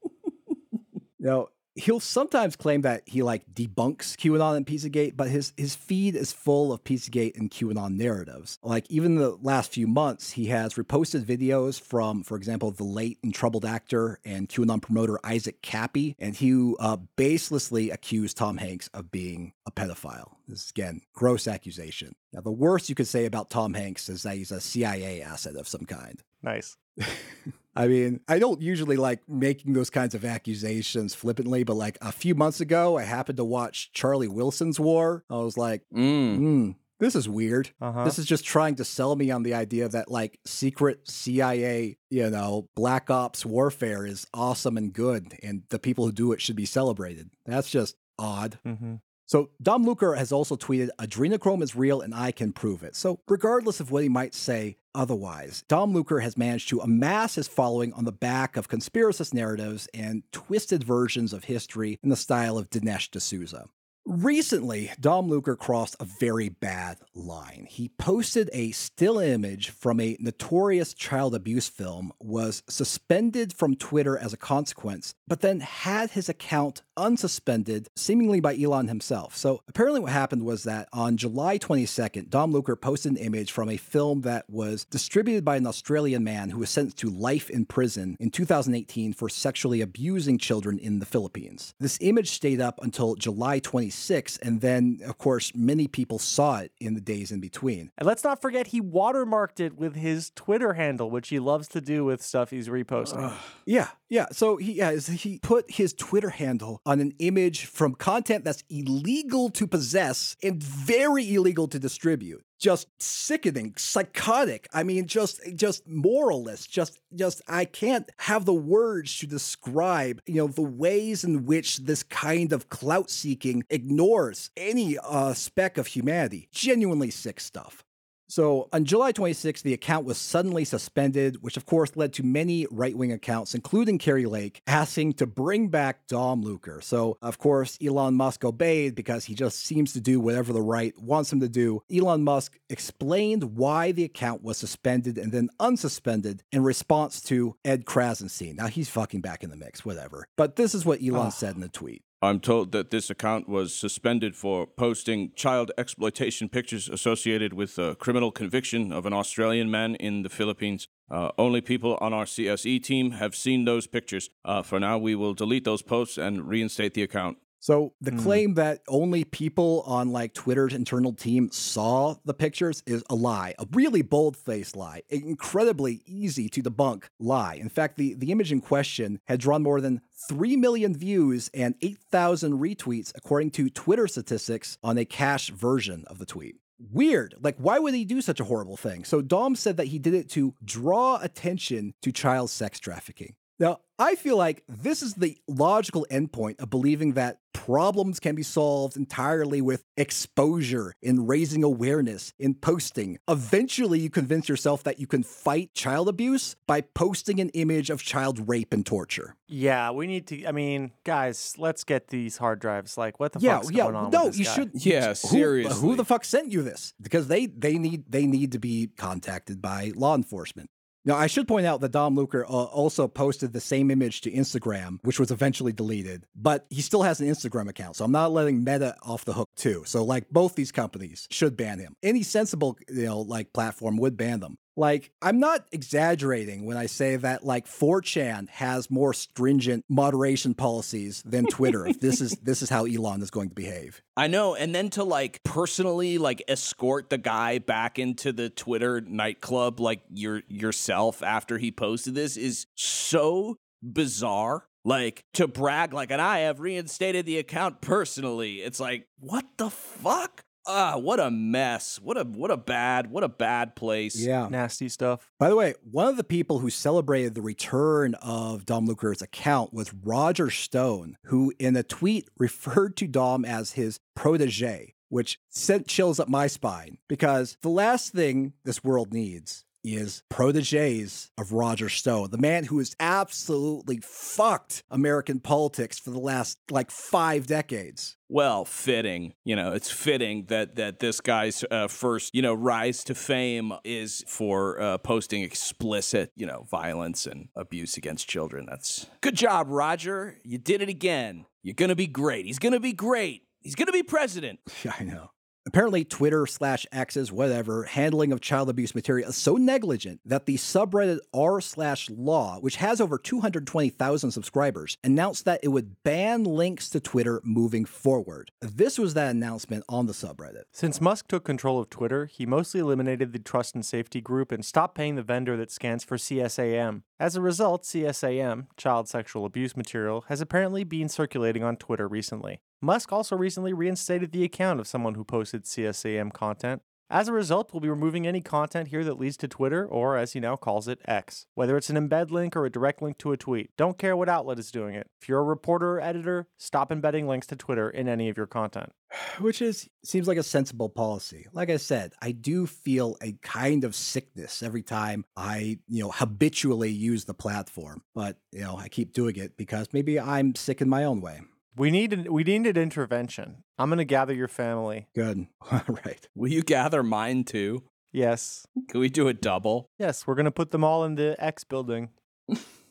now, he'll sometimes claim that he like debunks QAnon and Pizzagate, but his his feed is full of Pizzagate and QAnon narratives. Like even the last few months, he has reposted videos from, for example, the late and troubled actor and QAnon promoter Isaac Kappy, and he uh, baselessly accused Tom Hanks of being a pedophile. This is again gross accusation. Now, the worst you could say about Tom Hanks is that he's a CIA asset of some kind.
Nice.
I mean, I don't usually like making those kinds of accusations flippantly, but like a few months ago, I happened to watch Charlie Wilson's War. I was like, mm. Mm, this is weird. Uh-huh. This is just trying to sell me on the idea that like secret CIA, you know, black ops warfare is awesome and good, and the people who do it should be celebrated. That's just odd. Mm-hmm. So Dom Lucre has also tweeted, adrenochrome is real and I can prove it. So regardless of what he might say otherwise, Dom Lucre has managed to amass his following on the back of conspiracist narratives and twisted versions of history in the style of Dinesh D'Souza. Recently, Dom Lucre crossed a very bad line. He posted a still image from a notorious child abuse film, was suspended from Twitter as a consequence, but then had his account unsuspended, seemingly by Elon himself. So apparently, what happened was that on July 22nd, Dom Lucre posted an image from a film that was distributed by an Australian man who was sentenced to life in prison in 2018 for sexually abusing children in the Philippines. This image stayed up until July 22nd 26. And then, of course, many people saw it in the days in between.
And let's not forget he watermarked it with his Twitter handle, which he loves to do with stuff he's reposting. Uh,
yeah, yeah. So he has he put his Twitter handle on an image from content that's illegal to possess and very illegal to distribute just sickening, psychotic. I mean, just just moralist. Just just I can't have the words to describe, you know, the ways in which this kind of clout seeking ignores any uh, speck of humanity. Genuinely sick stuff. So on July 26th, the account was suddenly suspended, which of course led to many right wing accounts, including Kari Lake, asking to bring back Dom Lucre. So, of course, Elon Musk obeyed because he just seems to do whatever the right wants him to do. Elon Musk explained why the account was suspended and then unsuspended in response to Ed Krasenstein. Now he's fucking back in the mix, whatever. But this is what Elon oh. said in the tweet.
I'm told that this account was suspended for posting child exploitation pictures associated with a criminal conviction of an Australian man in the Philippines. Uh, only people on our CSE team have seen those pictures. Uh, for now, we will delete those posts and reinstate the account.
So the
Hmm.
claim that only people on like Twitter's internal team saw the pictures is a lie, a really bold-faced lie, an incredibly easy to debunk lie. In fact, the, the image in question had drawn more than 3 million views and 8,000 retweets according to Twitter statistics on a cached version of the tweet. Weird. Like, why would he do such a horrible thing? So, Dom said that he did it to draw attention to child sex trafficking. Now, I feel like this is the logical endpoint of believing that problems can be solved entirely with exposure in raising awareness in posting. Eventually, you convince yourself that you can fight child abuse by posting an image of child rape and torture.
Yeah, we need to. I mean, guys, let's get these hard drives. Like, what the
yeah,
fuck's
yeah.
going on?
no,
with this
you
guy?
should.
Yeah,
who-
seriously.
Who, the fuck sent you this? Because they they need they need to be contacted by law enforcement. Now, I should point out that Dom Lucre uh, also posted the same image to Instagram, which was eventually deleted, but he still has an Instagram account. So I'm not letting Meta off the hook too. So like both these companies should ban him. Any sensible, you know, like platform would ban them. Like, I'm not exaggerating when I say that like 4chan has more stringent moderation policies than Twitter. if this is this is how Elon is going to behave.
I know, and then to like personally like escort the guy back into the Twitter nightclub like your yourself after he posted this is so bizarre. Like to brag like and I have reinstated the account personally. It's like, what the fuck? Ah, what a mess. What a what a bad, what a bad place.
Yeah.
Nasty stuff.
By the way, one of the people who celebrated the return of Dom Lucre's account was Roger Stone, who in a tweet referred to Dom as his protege, which sent chills up my spine because the last thing this world needs is proteges of Roger Stone, the man who has absolutely fucked American politics for the last like five decades.
Well, fitting. You know, it's fitting that that this guy's uh, first, you know, rise to fame is for uh, posting explicit, you know, violence and abuse against children. That's good job, Roger. You did it again. You're gonna be great. He's gonna be great. He's gonna be president.
Yeah, I know. Apparently, Twitter slash X's, whatever, handling of child abuse material is so negligent that the subreddit r slash law, which has over 220,000 subscribers, announced that it would ban links to Twitter moving forward. This was that announcement on the subreddit.
Since Musk took control of Twitter, he mostly eliminated the trust and safety group and stopped paying the vendor that scans for CSAM. As a result, CSAM, child sexual abuse material, has apparently been circulating on Twitter recently. Musk also recently reinstated the account of someone who posted CSAM content. As a result, we'll be removing any content here that leads to Twitter, or as he now calls it, X. Whether it's an embed link or a direct link to a tweet, don't care what outlet is doing it. If you're a reporter or editor, stop embedding links to Twitter in any of your content.
Which is seems like a sensible policy. Like I said, I do feel a kind of sickness every time I, you know, habitually use the platform. But, you know, I keep doing it because maybe I'm sick in my own way.
We need an, we needed intervention. I'm gonna gather your family.
Good. right.
Will you gather mine too?
Yes,
Can we do a double?
yes, we're gonna put them all in the X building.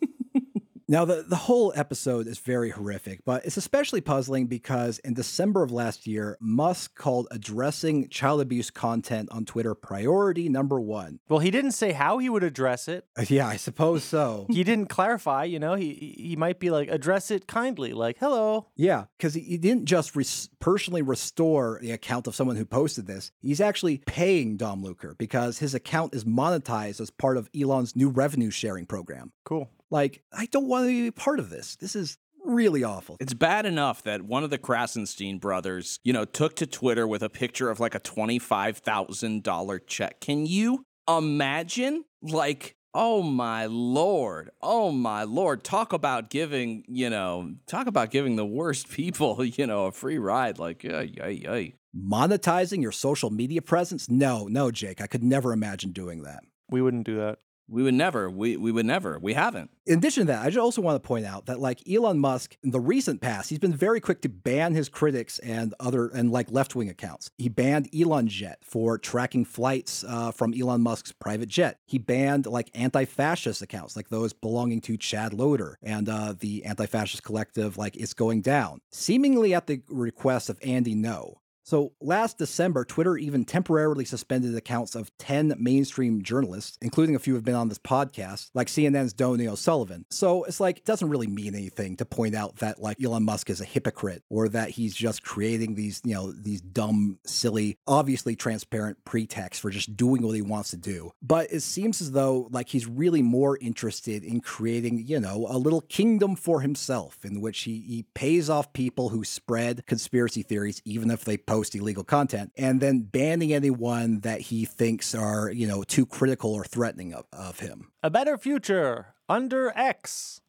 Now, the, the whole episode is very horrific, but it's especially puzzling because in December of last year, Musk called addressing child abuse content on Twitter priority number one.
Well, he didn't say how he would address it.
Uh, Yeah, I suppose so.
He didn't clarify. You know, he he he might be like address it kindly, like hello.
Yeah, because he, he didn't just res- personally restore the account of someone who posted this. He's actually paying Dom Lucre because his account is monetized as part of Elon's new revenue sharing program.
Cool.
Like, I don't want to be a part of this. This is really awful.
It's bad enough that one of the Krasenstein brothers, you know, took to Twitter with a picture of like a $25,000 check. Can you imagine? Like, oh my lord. Oh my lord. Talk about giving, you know, talk about giving the worst people, you know, a free ride. Like, yeah, yeah, yeah.
Monetizing your social media presence? No, no, Jake. I could never imagine doing that.
We wouldn't do that.
We would never. We we would never. We haven't.
In addition to that, I just also want to point out that like Elon Musk in the recent past, he's been very quick to ban his critics and other and like left wing accounts. He banned Elon Jet for tracking flights uh, from Elon Musk's private jet. He banned like anti fascist accounts like those belonging to Chad Loder and uh, the anti fascist collective like It's Going Down, seemingly at the request of Andy Ngo. So last December, Twitter even temporarily suspended accounts of 10 mainstream journalists, including a few who've been on this podcast, like CNN's Donie O'Sullivan. So it's like, it doesn't really mean anything to point out that like Elon Musk is a hypocrite or that he's just creating these, you know, these dumb, silly, obviously transparent pretexts for just doing what he wants to do. But it seems as though like he's really more interested in creating, you know, a little kingdom for himself in which he, he pays off people who spread conspiracy theories, even if they post illegal content, and then banning anyone that he thinks are, you know, too critical or threatening of, of him.
A better future under X.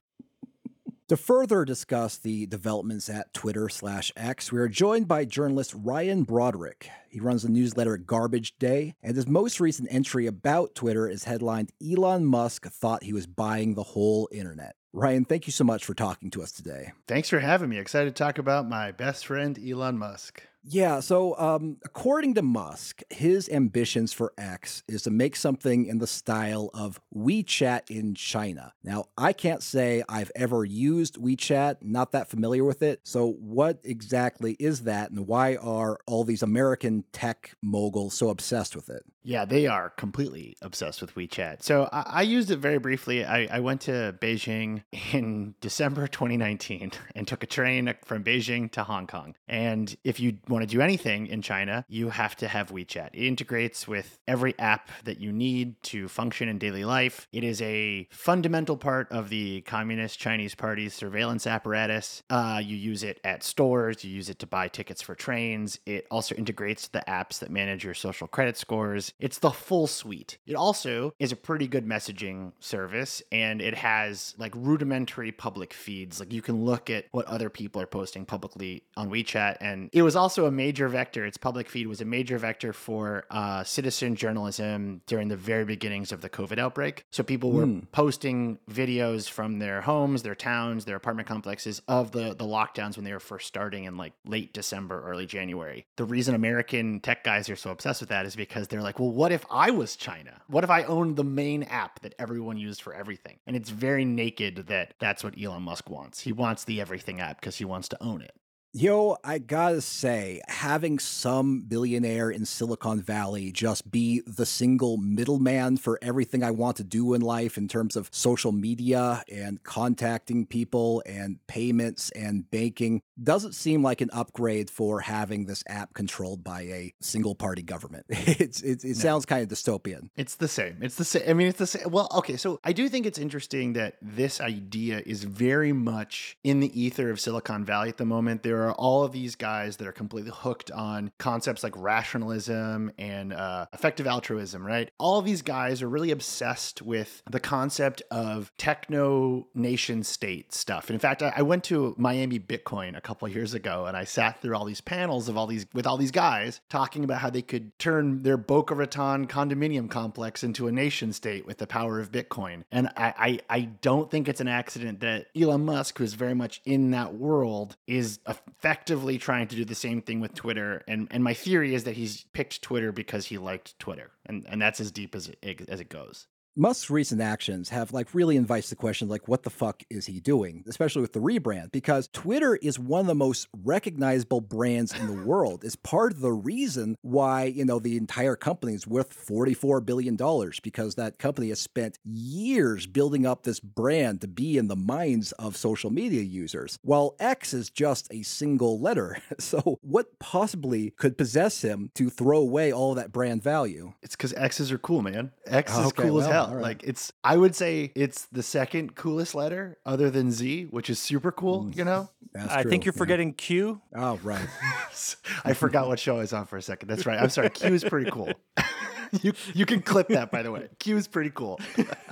To further discuss the developments at Twitter slash X, we are joined by journalist Ryan Broderick. He runs the newsletter Garbage Day, and his most recent entry about Twitter is headlined Elon Musk thought he was buying the whole internet. Ryan, thank you so much for talking to us today.
Thanks for having me. Excited to talk about my best friend, Elon Musk.
Yeah, so um, according to Musk, his ambitions for X is to make something in the style of WeChat in China. Now, I can't say I've ever used WeChat, not that familiar with it. So, what exactly is that, and why are all these American tech moguls so obsessed with it?
Yeah, they are completely obsessed with WeChat. So I, I used it very briefly. I, I, went to Beijing in December 2019 and took a train from Beijing to Hong Kong. And if you want to do anything in China, you have to have WeChat. It integrates with every app that you need to function in daily life. It is a fundamental part of the Communist Chinese Party's surveillance apparatus. Uh, you use it at stores, you use it to buy tickets for trains. It also integrates the apps that manage your social credit scores. It's the full suite. It also is a pretty good messaging service and it has like rudimentary public feeds. Like you can look at what other people are posting publicly on WeChat. And it was also a major vector. Its public feed was a major vector for uh, citizen journalism during the very beginnings of the COVID outbreak. So people were mm. posting videos from their homes, their towns, their apartment complexes of the, the lockdowns when they were first starting in like late December, early January. The reason American tech guys are so obsessed with that is because they're like, well, what if I was China? What if I owned the main app that everyone used for everything? And it's very naked that that's what Elon Musk wants. He wants the everything app because he wants to own it.
Yo, I gotta say, having some billionaire in Silicon Valley just be the single middleman for everything I want to do in life in terms of social media and contacting people and payments and banking doesn't seem like an upgrade for having this app controlled by a single party government. it's, it, it no. sounds kind of dystopian.
It's the same. It's the same. I mean, it's the same. Well, okay. So I do think it's interesting that this idea is very much in the ether of Silicon Valley at the moment. There are all of these guys that are completely hooked on concepts like rationalism and uh, effective altruism, right? All of these guys are really obsessed with the concept of techno nation state stuff. And in fact, I, I went to Miami Bitcoin a couple years ago and I sat through all these panels of all these with all these guys talking about how they could turn their Boca Raton condominium complex into a nation state with the power of Bitcoin. And I, I, I don't think it's an accident that Elon Musk, who's very much in that world, is effectively trying to do the same thing with Twitter. And and my theory is that he's picked Twitter because he liked Twitter. And and that's as deep as it, as it goes.
Musk's recent actions have like really invites the question like what the fuck is he doing? Especially with the rebrand because twitter is one of the most recognizable brands in the world. Is part of the reason why you know the entire company is worth 44 billion dollars because that company has spent years building up this brand to be in the minds of social media users while x is just a single letter. So what possibly could possess him to throw away all that brand value?
It's because x's are cool man. X oh, is okay, cool well, as hell Right. Like it's I would say it's the second coolest letter other than Z, which is super cool, mm. you know?
That's I true. think you're yeah. forgetting Q.
Oh, right.
I forgot what show I was on for a second. That's right. I'm sorry. Q is pretty cool. you you can clip that by the way. Q is pretty cool.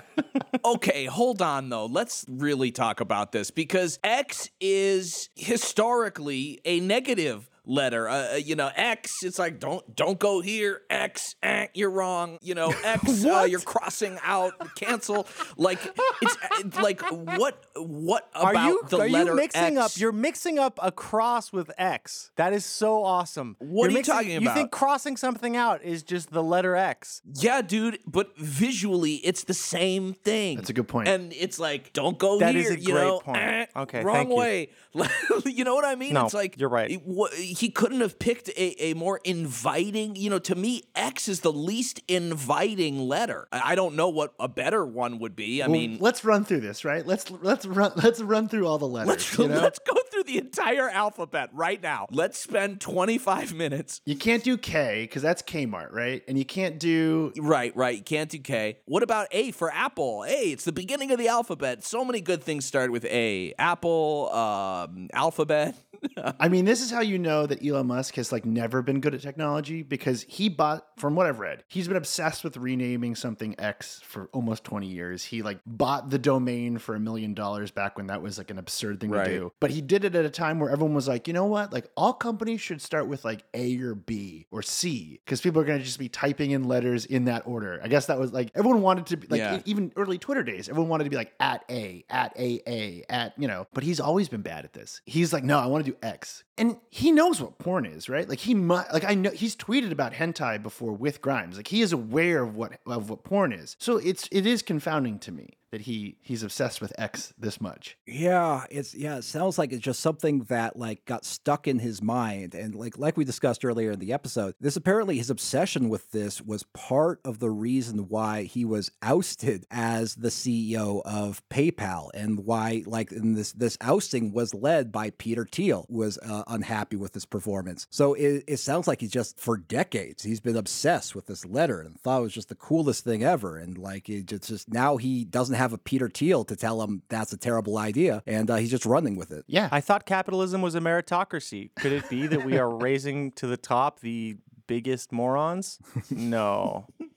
okay, hold on though. Let's really talk about this because X is historically a negative letter. Uh, uh, you know, X. It's like don't don't go here. X. Eh, you're wrong. You know, X. uh, you're crossing out. Cancel. Like it's uh, like what what about
are you
the
are
letter
you mixing
X?
up? You're mixing up a cross with X. That is so awesome.
What
You're
are you
mixing-
talking
You think crossing something out is just the letter X?
Yeah, dude, but visually it's the same thing.
That's a good point.
And it's like, don't go
That
here.
is a
you
great
know?
point.
Eh,
Okay,
wrong
thank you.
way. you know what I mean?
No,
it's like
you're right.
He, wha- he couldn't have picked a, a more inviting. You know, to me, X is the least inviting letter. I, don't know what a better one would be. I
Well,
mean,
let's run through this, right? Let's let's run let's run through all the letters.
let's
you know?
let's go through the entire alphabet right now. Let's spend 25 minutes.
You can't do K because that's Kmart, right? And you can't do
Right, right. You can't do K. What about A for Apple? A, it's the beginning of the alphabet. So many good things start with A. Apple, um, alphabet.
I mean, this is how you know that Elon Musk has like never been good at technology because he bought, from what I've read, he's been obsessed with renaming something X for almost 20 years. He like bought the domain for a million dollars back when that was like an absurd thing
Right.
to do. But he did it at a time where everyone was like, you know what? Like all companies should start with like A or B or C because people are going to just be typing in letters in that order. I guess that was like everyone wanted to be like
Yeah.
even early Twitter days, everyone wanted to be like at A, at AA, at, you know, but he's always been bad at this. He's like, no, I want to do X. And he knows what porn is, right? Like he mu like I know he's tweeted about hentai before with Grimes. Like he is aware of what of what porn is. So it's it is confounding to me that he he's obsessed with X this much.
Yeah, it's yeah, it sounds like it's just something that like got stuck in his mind and like like we discussed earlier in the episode. This apparently his obsession with this was part of the reason why he was ousted as the CEO of PayPal and why like in this this ousting was led by Peter Thiel was uh, unhappy with his performance. So it, it sounds like he's just for decades he's been obsessed with this letter and thought it was just the coolest thing ever and like it just, just now he doesn't have a Peter Thiel to tell him that's a terrible idea and uh, he's just running with it.
Yeah.
I thought capitalism was a meritocracy. Could it be that we are raising to the top the biggest morons? No.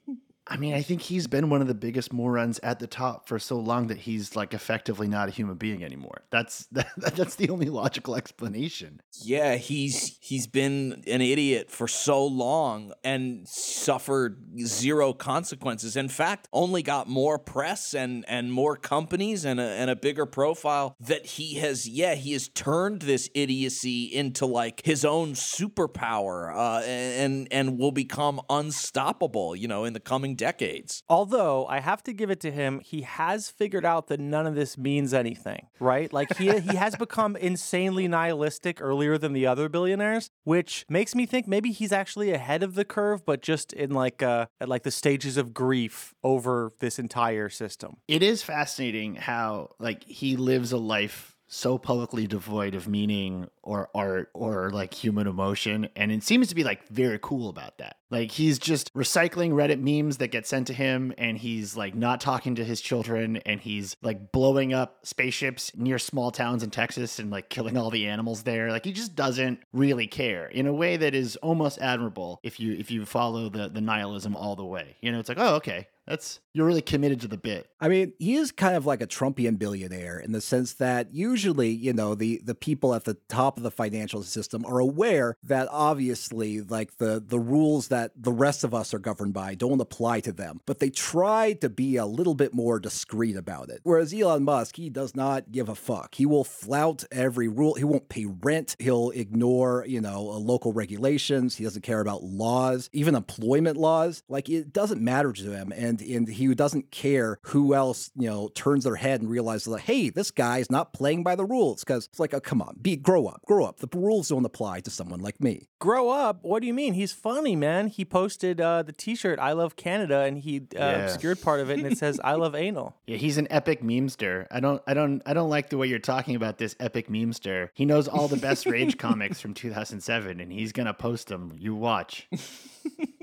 I mean, I think he's been one of the biggest morons at the top for so long that he's like effectively not a human being anymore. That's that, that's the only logical explanation.
Yeah, he's he's been an idiot for so long and suffered zero consequences. In fact, only got more press and and more companies and a, and a bigger profile that he has. Yeah, he has turned this idiocy into like his own superpower, uh, and and will become unstoppable. You know, in the coming decades.
Although I have to give it to him, he has figured out that none of this means anything, right? Like he he has become insanely nihilistic earlier than the other billionaires, which makes me think maybe he's actually ahead of the curve, but just in like uh at like the stages of grief over this entire system.
It is fascinating how like he lives a life so publicly devoid of meaning or art or like human emotion and it seems to be like very cool about that. Like he's just recycling reddit memes that get sent to him and he's like not talking to his children and he's like blowing up spaceships near small towns in texas and like killing all the animals there. Like he just doesn't really care in a way that is almost admirable if you if you follow the the nihilism all the way. You know it's like oh okay that's you're really committed to the bit
I mean, he is kind of like a Trumpian billionaire in the sense that usually, you know, the the people at the top of the financial system are aware that obviously like the the rules that the rest of us are governed by don't apply to them, but they try to be a little bit more discreet about it. Whereas Elon Musk, he does not give a fuck. He will flout every rule. He won't pay rent. He'll ignore, you know, uh, local regulations. He doesn't care about laws, even employment laws. Like it doesn't matter to him and and he doesn't care who else, you know, turns their head and realizes like, hey, this guy is not playing by the rules. Because it's like, oh, come on, be grow up, grow up. The rules don't apply to someone like me.
Grow up? What do you mean? He's funny, man. He posted uh, the T-shirt "I love Canada" and he uh,
Yeah.
obscured part of it, and it says "I love anal."
Yeah, he's an epic memester. I don't I don't I don't like the way you're talking about this epic memester. He knows all the best rage comics from 2007 and he's going to post them. You watch.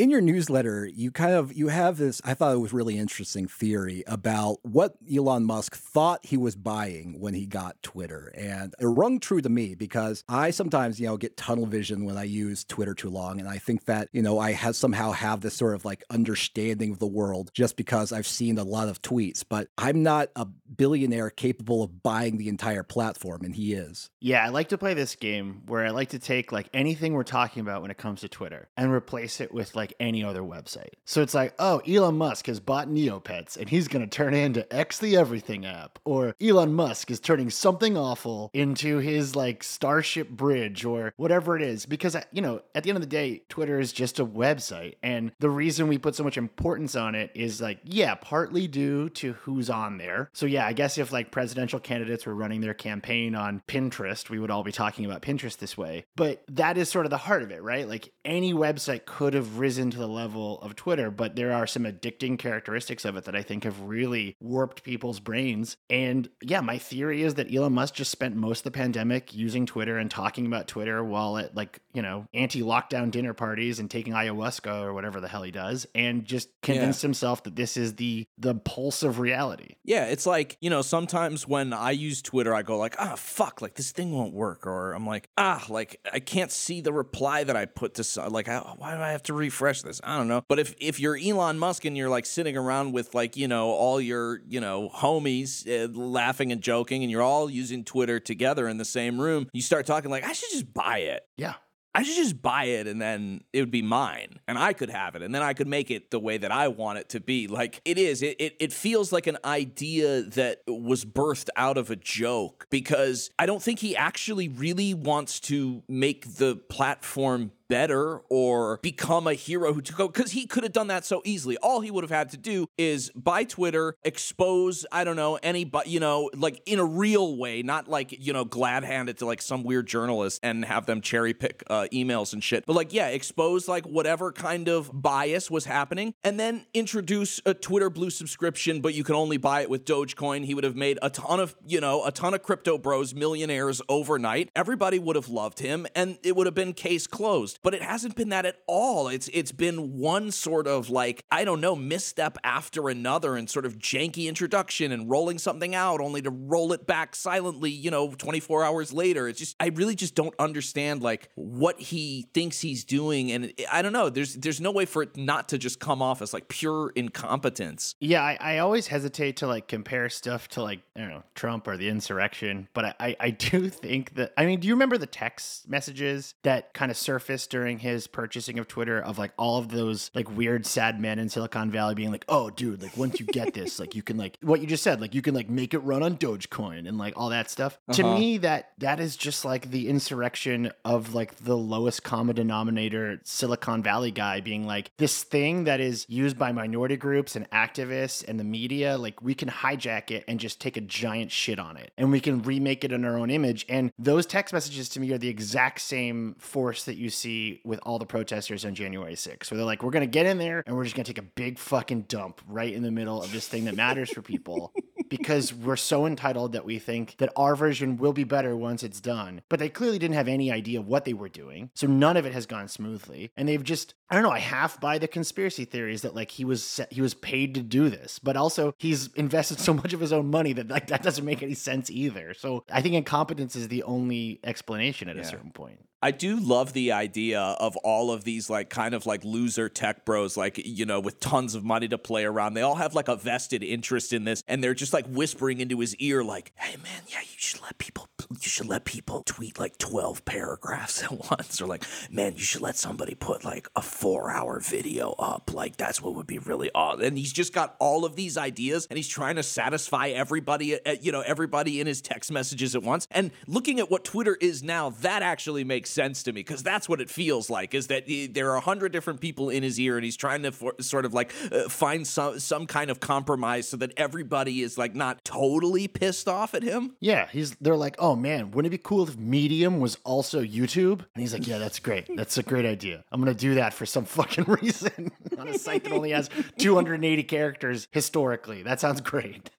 In your newsletter, you kind of you have this I thought it was really interesting theory about what Elon Musk thought he was buying when he got Twitter. And it rung true to me because I sometimes, you know, get tunnel vision when I use Twitter too long and I think that, you know, I have somehow have this sort of like understanding of the world just because I've seen a lot of tweets, but I'm not a billionaire capable of buying the entire platform and he is.
Yeah, I like to play this game where I like to take like anything we're talking about when it comes to Twitter and replace it with like any other website. So it's like, oh, Elon Musk has bought Neopets and he's going to turn into X the Everything app. Or Elon Musk is turning something awful into his like Starship Bridge or whatever it is. Because, uh, you know, at the end of the day, Twitter is just a website. And the reason we put so much importance on it is like, yeah, partly due to who's on there. So yeah, I guess if like presidential candidates were running their campaign on Pinterest, we would all be talking about Pinterest this way. But that is sort of the heart of it, right? Like any website could have risen to the level of Twitter, but there are some addicting characteristics of it that I think have really warped people's brains. And yeah, my theory is that Elon Musk just spent most of the pandemic using Twitter and talking about Twitter while at like, you know, anti lockdown dinner parties and taking ayahuasca or whatever the hell he does and just convinced yeah. himself that this is the the pulse of reality.
Yeah, it's like, you know, sometimes when I use Twitter, I go like, ah, fuck, like this thing won't work. Or I'm like, ah, like I can't see the reply that I put to, like, why do I have to refresh this? I don't know. But if, if you're Elon Musk and you're like sitting around with like, you know, all your, you know, homies uh, laughing and joking and you're all using Twitter together in the same room, you start talking like, I should just buy it.
Yeah.
I should just buy it and then it would be mine and I could have it and then I could make it the way that I want it to be. Like it is, it, it, it, feels like an idea that was birthed out of a joke because I don't think he actually really wants to make the platform better or become a hero who took over because he could have done that so easily. All he would have had to do is buy Twitter, expose, I don't know, anybody, you know, like in a real way, not like, you know, glad hand it to like some weird journalist and have them cherry pick uh, emails and shit. But like, yeah, expose like whatever kind of bias was happening and then introduce a Twitter Blue subscription, but you can only buy it with Dogecoin. He would have made a ton of, you know, a ton of crypto bros millionaires overnight. Everybody would have loved him and it would have been case closed but it hasn't been that at all. It's it's been one sort of like I don't know misstep after another and sort of janky introduction and rolling something out only to roll it back silently, you know, 24 hours later. It's just I really just don't understand like what he thinks he's doing and I don't know. There's there's no way for it not to just come off as like pure incompetence.
Yeah, I, I always hesitate to like compare stuff to like I don't know Trump or the insurrection, but I I, I do think that I mean, do you remember the text messages that kind of surfaced during his purchasing of Twitter of like all of those like weird sad men in Silicon Valley being like, "Oh, dude, like once you get this, like you can like what you just said, like you can like make it run on Dogecoin and like all that stuff." Uh-huh. To me, that that is just like the insurrection of like the lowest common denominator Silicon Valley guy being like this thing that is used by minority groups and activists and the media, like we can hijack it and just take a giant shit on it and we can remake it in our own image. And those text messages to me are the exact same force that you see with all the protesters on January 6th, where they're like, we're going to get in there and we're just going to take a big fucking dump right in the middle of this thing that matters for people because we're so entitled that we think that our version will be better once it's done. But they clearly didn't have any idea what they were doing. So none of it has gone smoothly. And they've just, I don't know, I half buy the conspiracy theories that like he was he was paid to do this, but also he's invested so much of his own money that like that doesn't make any sense either. So I think incompetence is the only explanation at yeah. a certain point.
I do love the idea of all of these like kind of like loser tech bros, like, you know, with tons of money to play around. They all have like a vested interest in this and they're just like whispering into his ear, like, hey man, yeah, you should let people you should let people tweet like 12 paragraphs at once. Or like, man, you should let somebody put like a four hour video up. Like that's what would be really awesome. And he's just got all of these ideas and he's trying to satisfy everybody, uh, you know, everybody in his text messages at once. And looking at what Twitter is now, that actually makes sense to me because that's what it feels like is that there are a hundred different people in his ear and he's trying to for, sort of like uh, find some some kind of compromise so that everybody is like not totally pissed off at him.
Yeah, he's they're like, "Oh man, wouldn't it be cool if Medium was also YouTube?" And he's like, "Yeah, that's great. That's a great idea. I'm going to do that for some fucking reason on a site that only has 280 characters historically. That sounds great."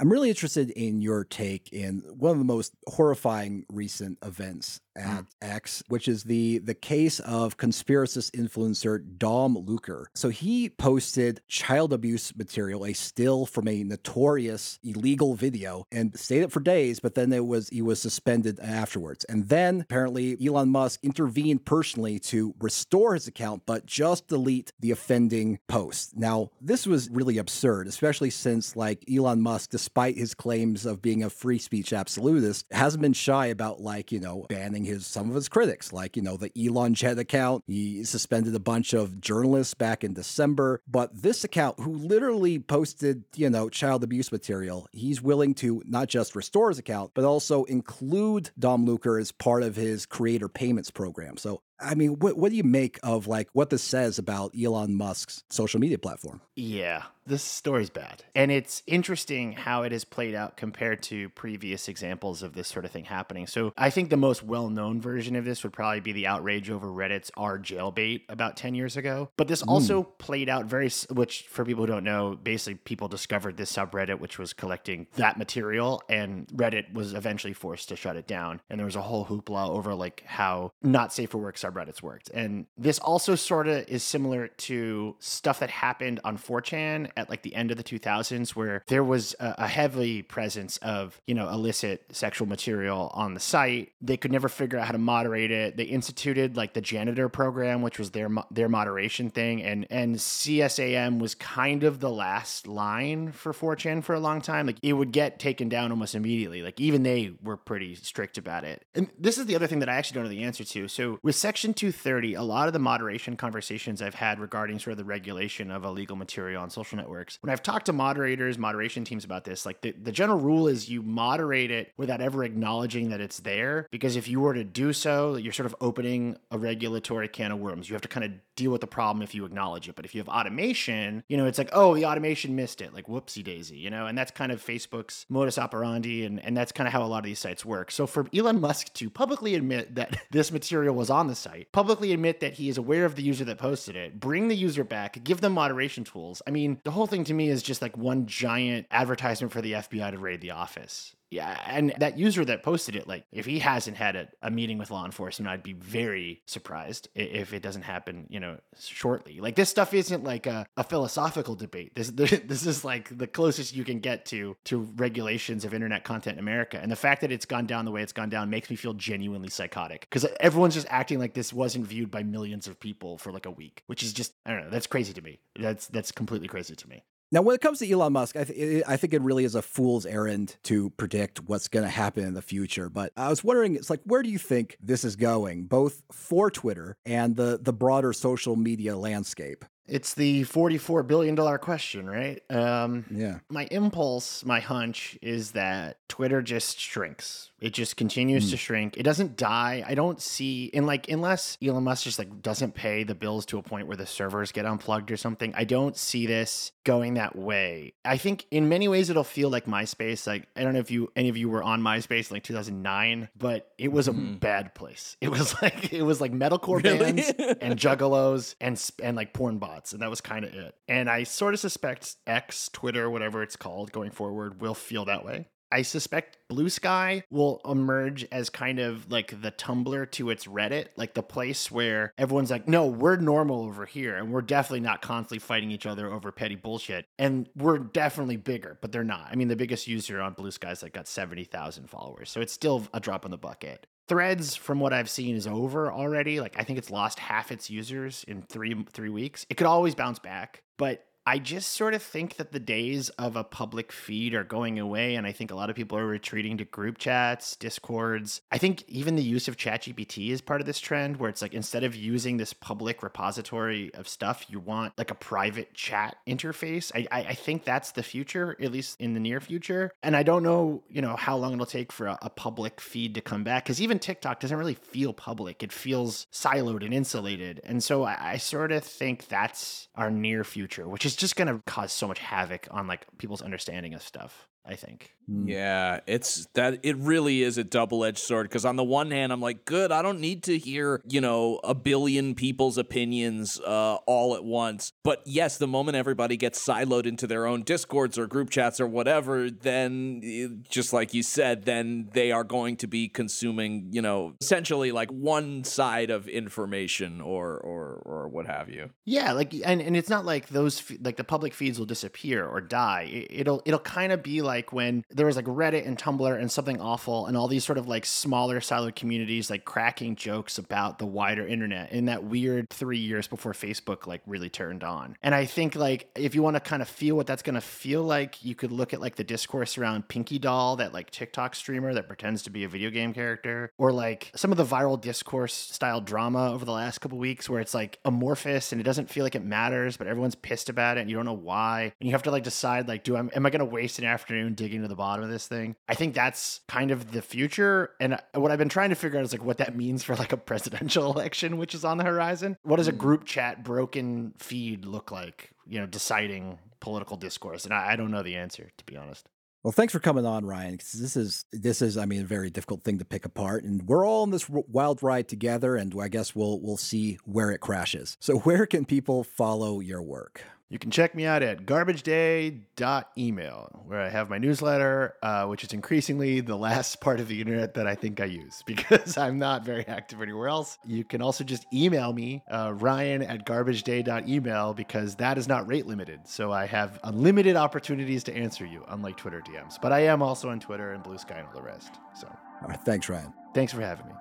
I'm really interested in your take in one of the most horrifying recent events Mm-hmm. at X, which is the the case of conspiracist influencer Dom Lucre. So he posted child abuse material, a still from a notorious illegal video, and stayed up for days. But then it was he was suspended afterwards. And then apparently Elon Musk intervened personally to restore his account, but just delete the offending post. Now this was really absurd, especially since like Elon Musk, despite his claims of being a free speech absolutist, hasn't been shy about like you know banning his some of his critics, like you know the Elon Jet account. He suspended a bunch of journalists back in December, but this account, who literally posted you know child abuse material, he's willing to not just restore his account, but also include Dom Lucre as part of his creator payments program. So I mean, what what do you make of like what this says about Elon Musk's social media platform?
Yeah, this story's bad. And it's interesting how it has played out compared to previous examples of this sort of thing happening. So I think the most well-known version of this would probably be the outrage over Reddit's R jailbait about 10 years ago. But this also hmm. played out very which for people who don't know, basically people discovered this subreddit which was collecting that material and Reddit was eventually forced to shut it down. And there was a whole hoopla over like how not safe for work subreddits worked. And this also sort of is similar to stuff that happened on 4chan at like the end of the 2000s where there was a, a heavy presence of, you know, illicit sexual material on the site. They could never figure out how to moderate it. They instituted like the janitor program, which was their their moderation thing and and CSAM was kind of the last line for 4chan for a long time. Like it would get taken down almost immediately. Like even they were pretty strict about it. And this is the other thing that I actually don't know the answer to. So with Section 230, a lot of the moderation conversations I've had regarding sort of the regulation of illegal material on social networks, when I've talked to moderators, moderation teams about this, like the, the general rule is you moderate it without ever acknowledging that it's there. Because if you were to do so, you're sort of opening a regulatory can of worms. You have to kind of deal with the problem if you acknowledge it. But if you have automation, you know, it's like, oh, the automation missed it, like whoopsie daisy, you know, and that's kind of Facebook's modus operandi. And, and that's kind of how a lot of these sites work. So for Elon Musk to publicly admit that this material was on the site, publicly admit that he is aware of the user that posted it, bring the user back, give them moderation tools. I mean, the whole thing to me is just like one giant advertisement for the FBI to raid the office. Yeah, and that user that posted it, like, if he hasn't had a, a meeting with law enforcement, I'd be very surprised if it doesn't happen, you know, shortly. Like, this stuff isn't like a, a philosophical debate. This this is like the closest you can get to to regulations of internet content in America. And the fact that it's gone down the way it's gone down makes me feel genuinely psychotic because everyone's just acting like this wasn't viewed by millions of people for like a week, which is just I don't know. That's crazy to me. That's that's completely crazy to me.
Now, when it comes to Elon Musk, I, th- I think it really is a fool's errand to predict what's going to happen in the future. But I was wondering, it's like, where do you think this is going, both for Twitter and the the broader social media landscape?
It's the $44 billion question, right? Um,
yeah.
My impulse, my hunch is that Twitter just shrinks. It just continues mm. to shrink. It doesn't die. I don't see, in like, unless Elon Musk just like doesn't pay the bills to a point where the servers get unplugged or something, I don't see this going that way. I think in many ways it'll feel like MySpace. Like, I don't know if you, any of you were on MySpace in like 2009, but it was a mm. bad place. It was like, it was like metalcore really? bands and juggalos and, and like porn bots and that was kind of it. And I sort of suspect X, Twitter, whatever it's called going forward, will feel that way. I suspect Bluesky will emerge as kind of like the Tumblr to its Reddit, like the place where everyone's like, no, we're normal over here, and we're definitely not constantly fighting each other over petty bullshit. And we're definitely bigger, but they're not. I mean, the biggest user on Bluesky's like got 70,000 followers, so it's still a drop in the bucket. Threads, from what I've seen, is over already. Like I think it's lost half its users in three three weeks. It could always bounce back, but I just sort of think that the days of a public feed are going away. And I think a lot of people are retreating to group chats, discords. I think even the use of ChatGPT is part of this trend where it's like instead of using this public repository of stuff, you want like a private chat interface. I, I, I think that's the future, at least in the near future. And I don't know, you know, how long it'll take for a, a public feed to come back because even TikTok doesn't really feel public. It feels siloed and insulated. And so I, I sort of think that's our near future, which is just going to cause so much havoc on like people's understanding of stuff. I think.
Yeah, it's that it really is a double-edged sword because on the one hand I'm like, good, I don't need to hear, you know, a billion people's opinions uh, all at once. But yes, the moment everybody gets siloed into their own discords or group chats or whatever, then eh, just like you said, then they are going to be consuming, you know, essentially like one side of information or or or what have you.
Yeah, like and and it's not like those like the public feeds will disappear or die. It'll it'll kind of be like when there was like Reddit and Tumblr and something awful and all these sort of like smaller siloed communities like cracking jokes about the wider internet in that weird three years before Facebook like really turned on. And I think like if you want to kind of feel what that's gonna feel like, you could look at like the discourse around Pinky Doll, that like TikTok streamer that pretends to be a video game character, or like some of the viral discourse style drama over the last couple weeks where it's like amorphous and it doesn't feel like it matters, but everyone's pissed about it and you don't know why. And you have to like decide like, do I am I gonna waste an afternoon digging to the bottom of this thing? I think that's kind of the future. And what I've been trying to figure out is like what that means for like a presidential election, which is on the horizon. What does a hmm. group chat broken feed look like? You know, deciding political discourse, and I, I don't know the answer to be honest.
Well, thanks for coming on, Ryan. Because this is this is, I mean, a very difficult thing to pick apart, and we're all in this wild ride together. And I guess we'll we'll see where it crashes. So, where can people follow your work?
You can check me out at garbageday.email, where I have my newsletter, uh, which is increasingly the last part of the internet that I think I use because I'm not very active anywhere else. You can also just email me, uh, ryan at garbageday.email, because that is not rate limited. So I have unlimited opportunities to answer you, unlike Twitter DMs. But I am also on Twitter and Bluesky and all the rest. So,
all right, thanks, Ryan.
Thanks for having me.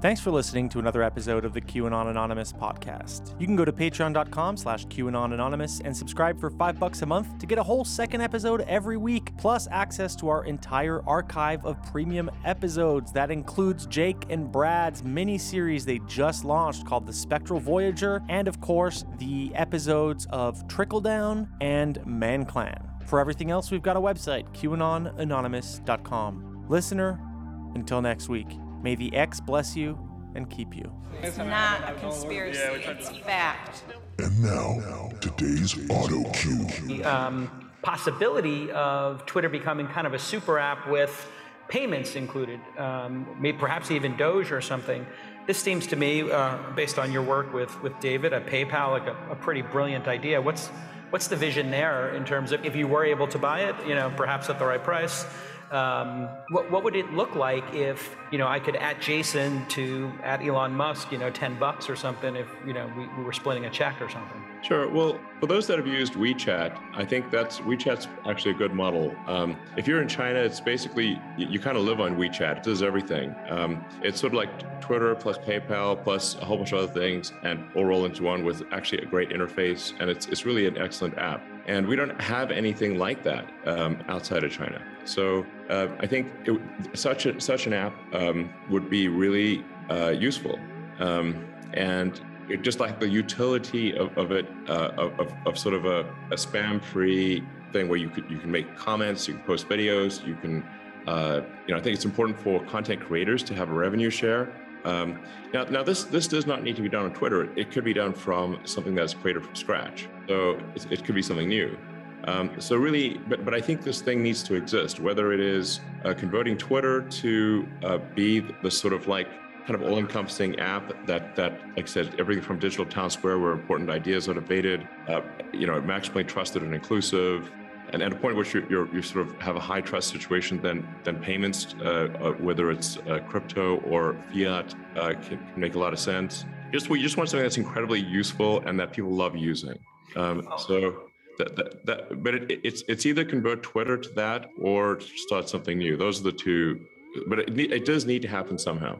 Thanks for listening to another episode of the QAnon Anonymous podcast. You can go to patreon.com slash QAnon Anonymous and subscribe for five bucks a month to get a whole second episode every week, plus access to our entire archive of premium episodes. That includes Jake and Brad's mini series they just launched called The Spectral Voyager, and of course, the episodes of Trickle Down and Manclan. For everything else, we've got a website, QAnonanonymous.com. Listener, until next week. May the X bless you and keep you.
It's not a conspiracy, it's fact.
And now, today's auto cue.
The um, possibility of Twitter becoming kind of a super app with payments included, um, maybe perhaps even Doge or something. This seems to me, uh, based on your work with, with David at PayPal, like a, a pretty brilliant idea. What's what's the vision there in terms of if you were able to buy it, you know, perhaps at the right price? Um, what, what would it look like if you know I could at Jason to at Elon Musk you know ten bucks or something if you know we, we were splitting a check or something?
Sure. Well, for those that have used WeChat, I think that's WeChat's actually a good model. Um, if you're in China, it's basically you, you kind of live on WeChat. It does everything. Um, it's sort of like Twitter plus PayPal plus a whole bunch of other things, and all roll into one with actually a great interface, and it's it's really an excellent app. And we don't have anything like that um, outside of China. So uh, I think it, such a, such an app um, would be really uh, useful. Um, and it, just like the utility of, of it, uh, of, of, sort of a, a spam-free thing where you could you can make comments, you can post videos, you can, uh, you know, I think it's important for content creators to have a revenue share. Um, now, now this this does not need to be done on Twitter. It could be done from something that's created from scratch. So it, it could be something new. Um, so really, but but I think this thing needs to exist. Whether it is uh, converting Twitter to uh, be the sort of like kind of all-encompassing app that that like I said everything from digital town square where important ideas are debated, uh, you know, maximally trusted and inclusive. And at a point which you're, you're, you sort of have a high trust situation, then then payments, uh, uh, whether it's uh, crypto or fiat, can, can, make a lot of sense. Just we just want something that's incredibly useful and that people love using. Um, so that, that, that, but it, it's it's either convert Twitter to that or start something new. Those are the two. But it, it does need to happen somehow.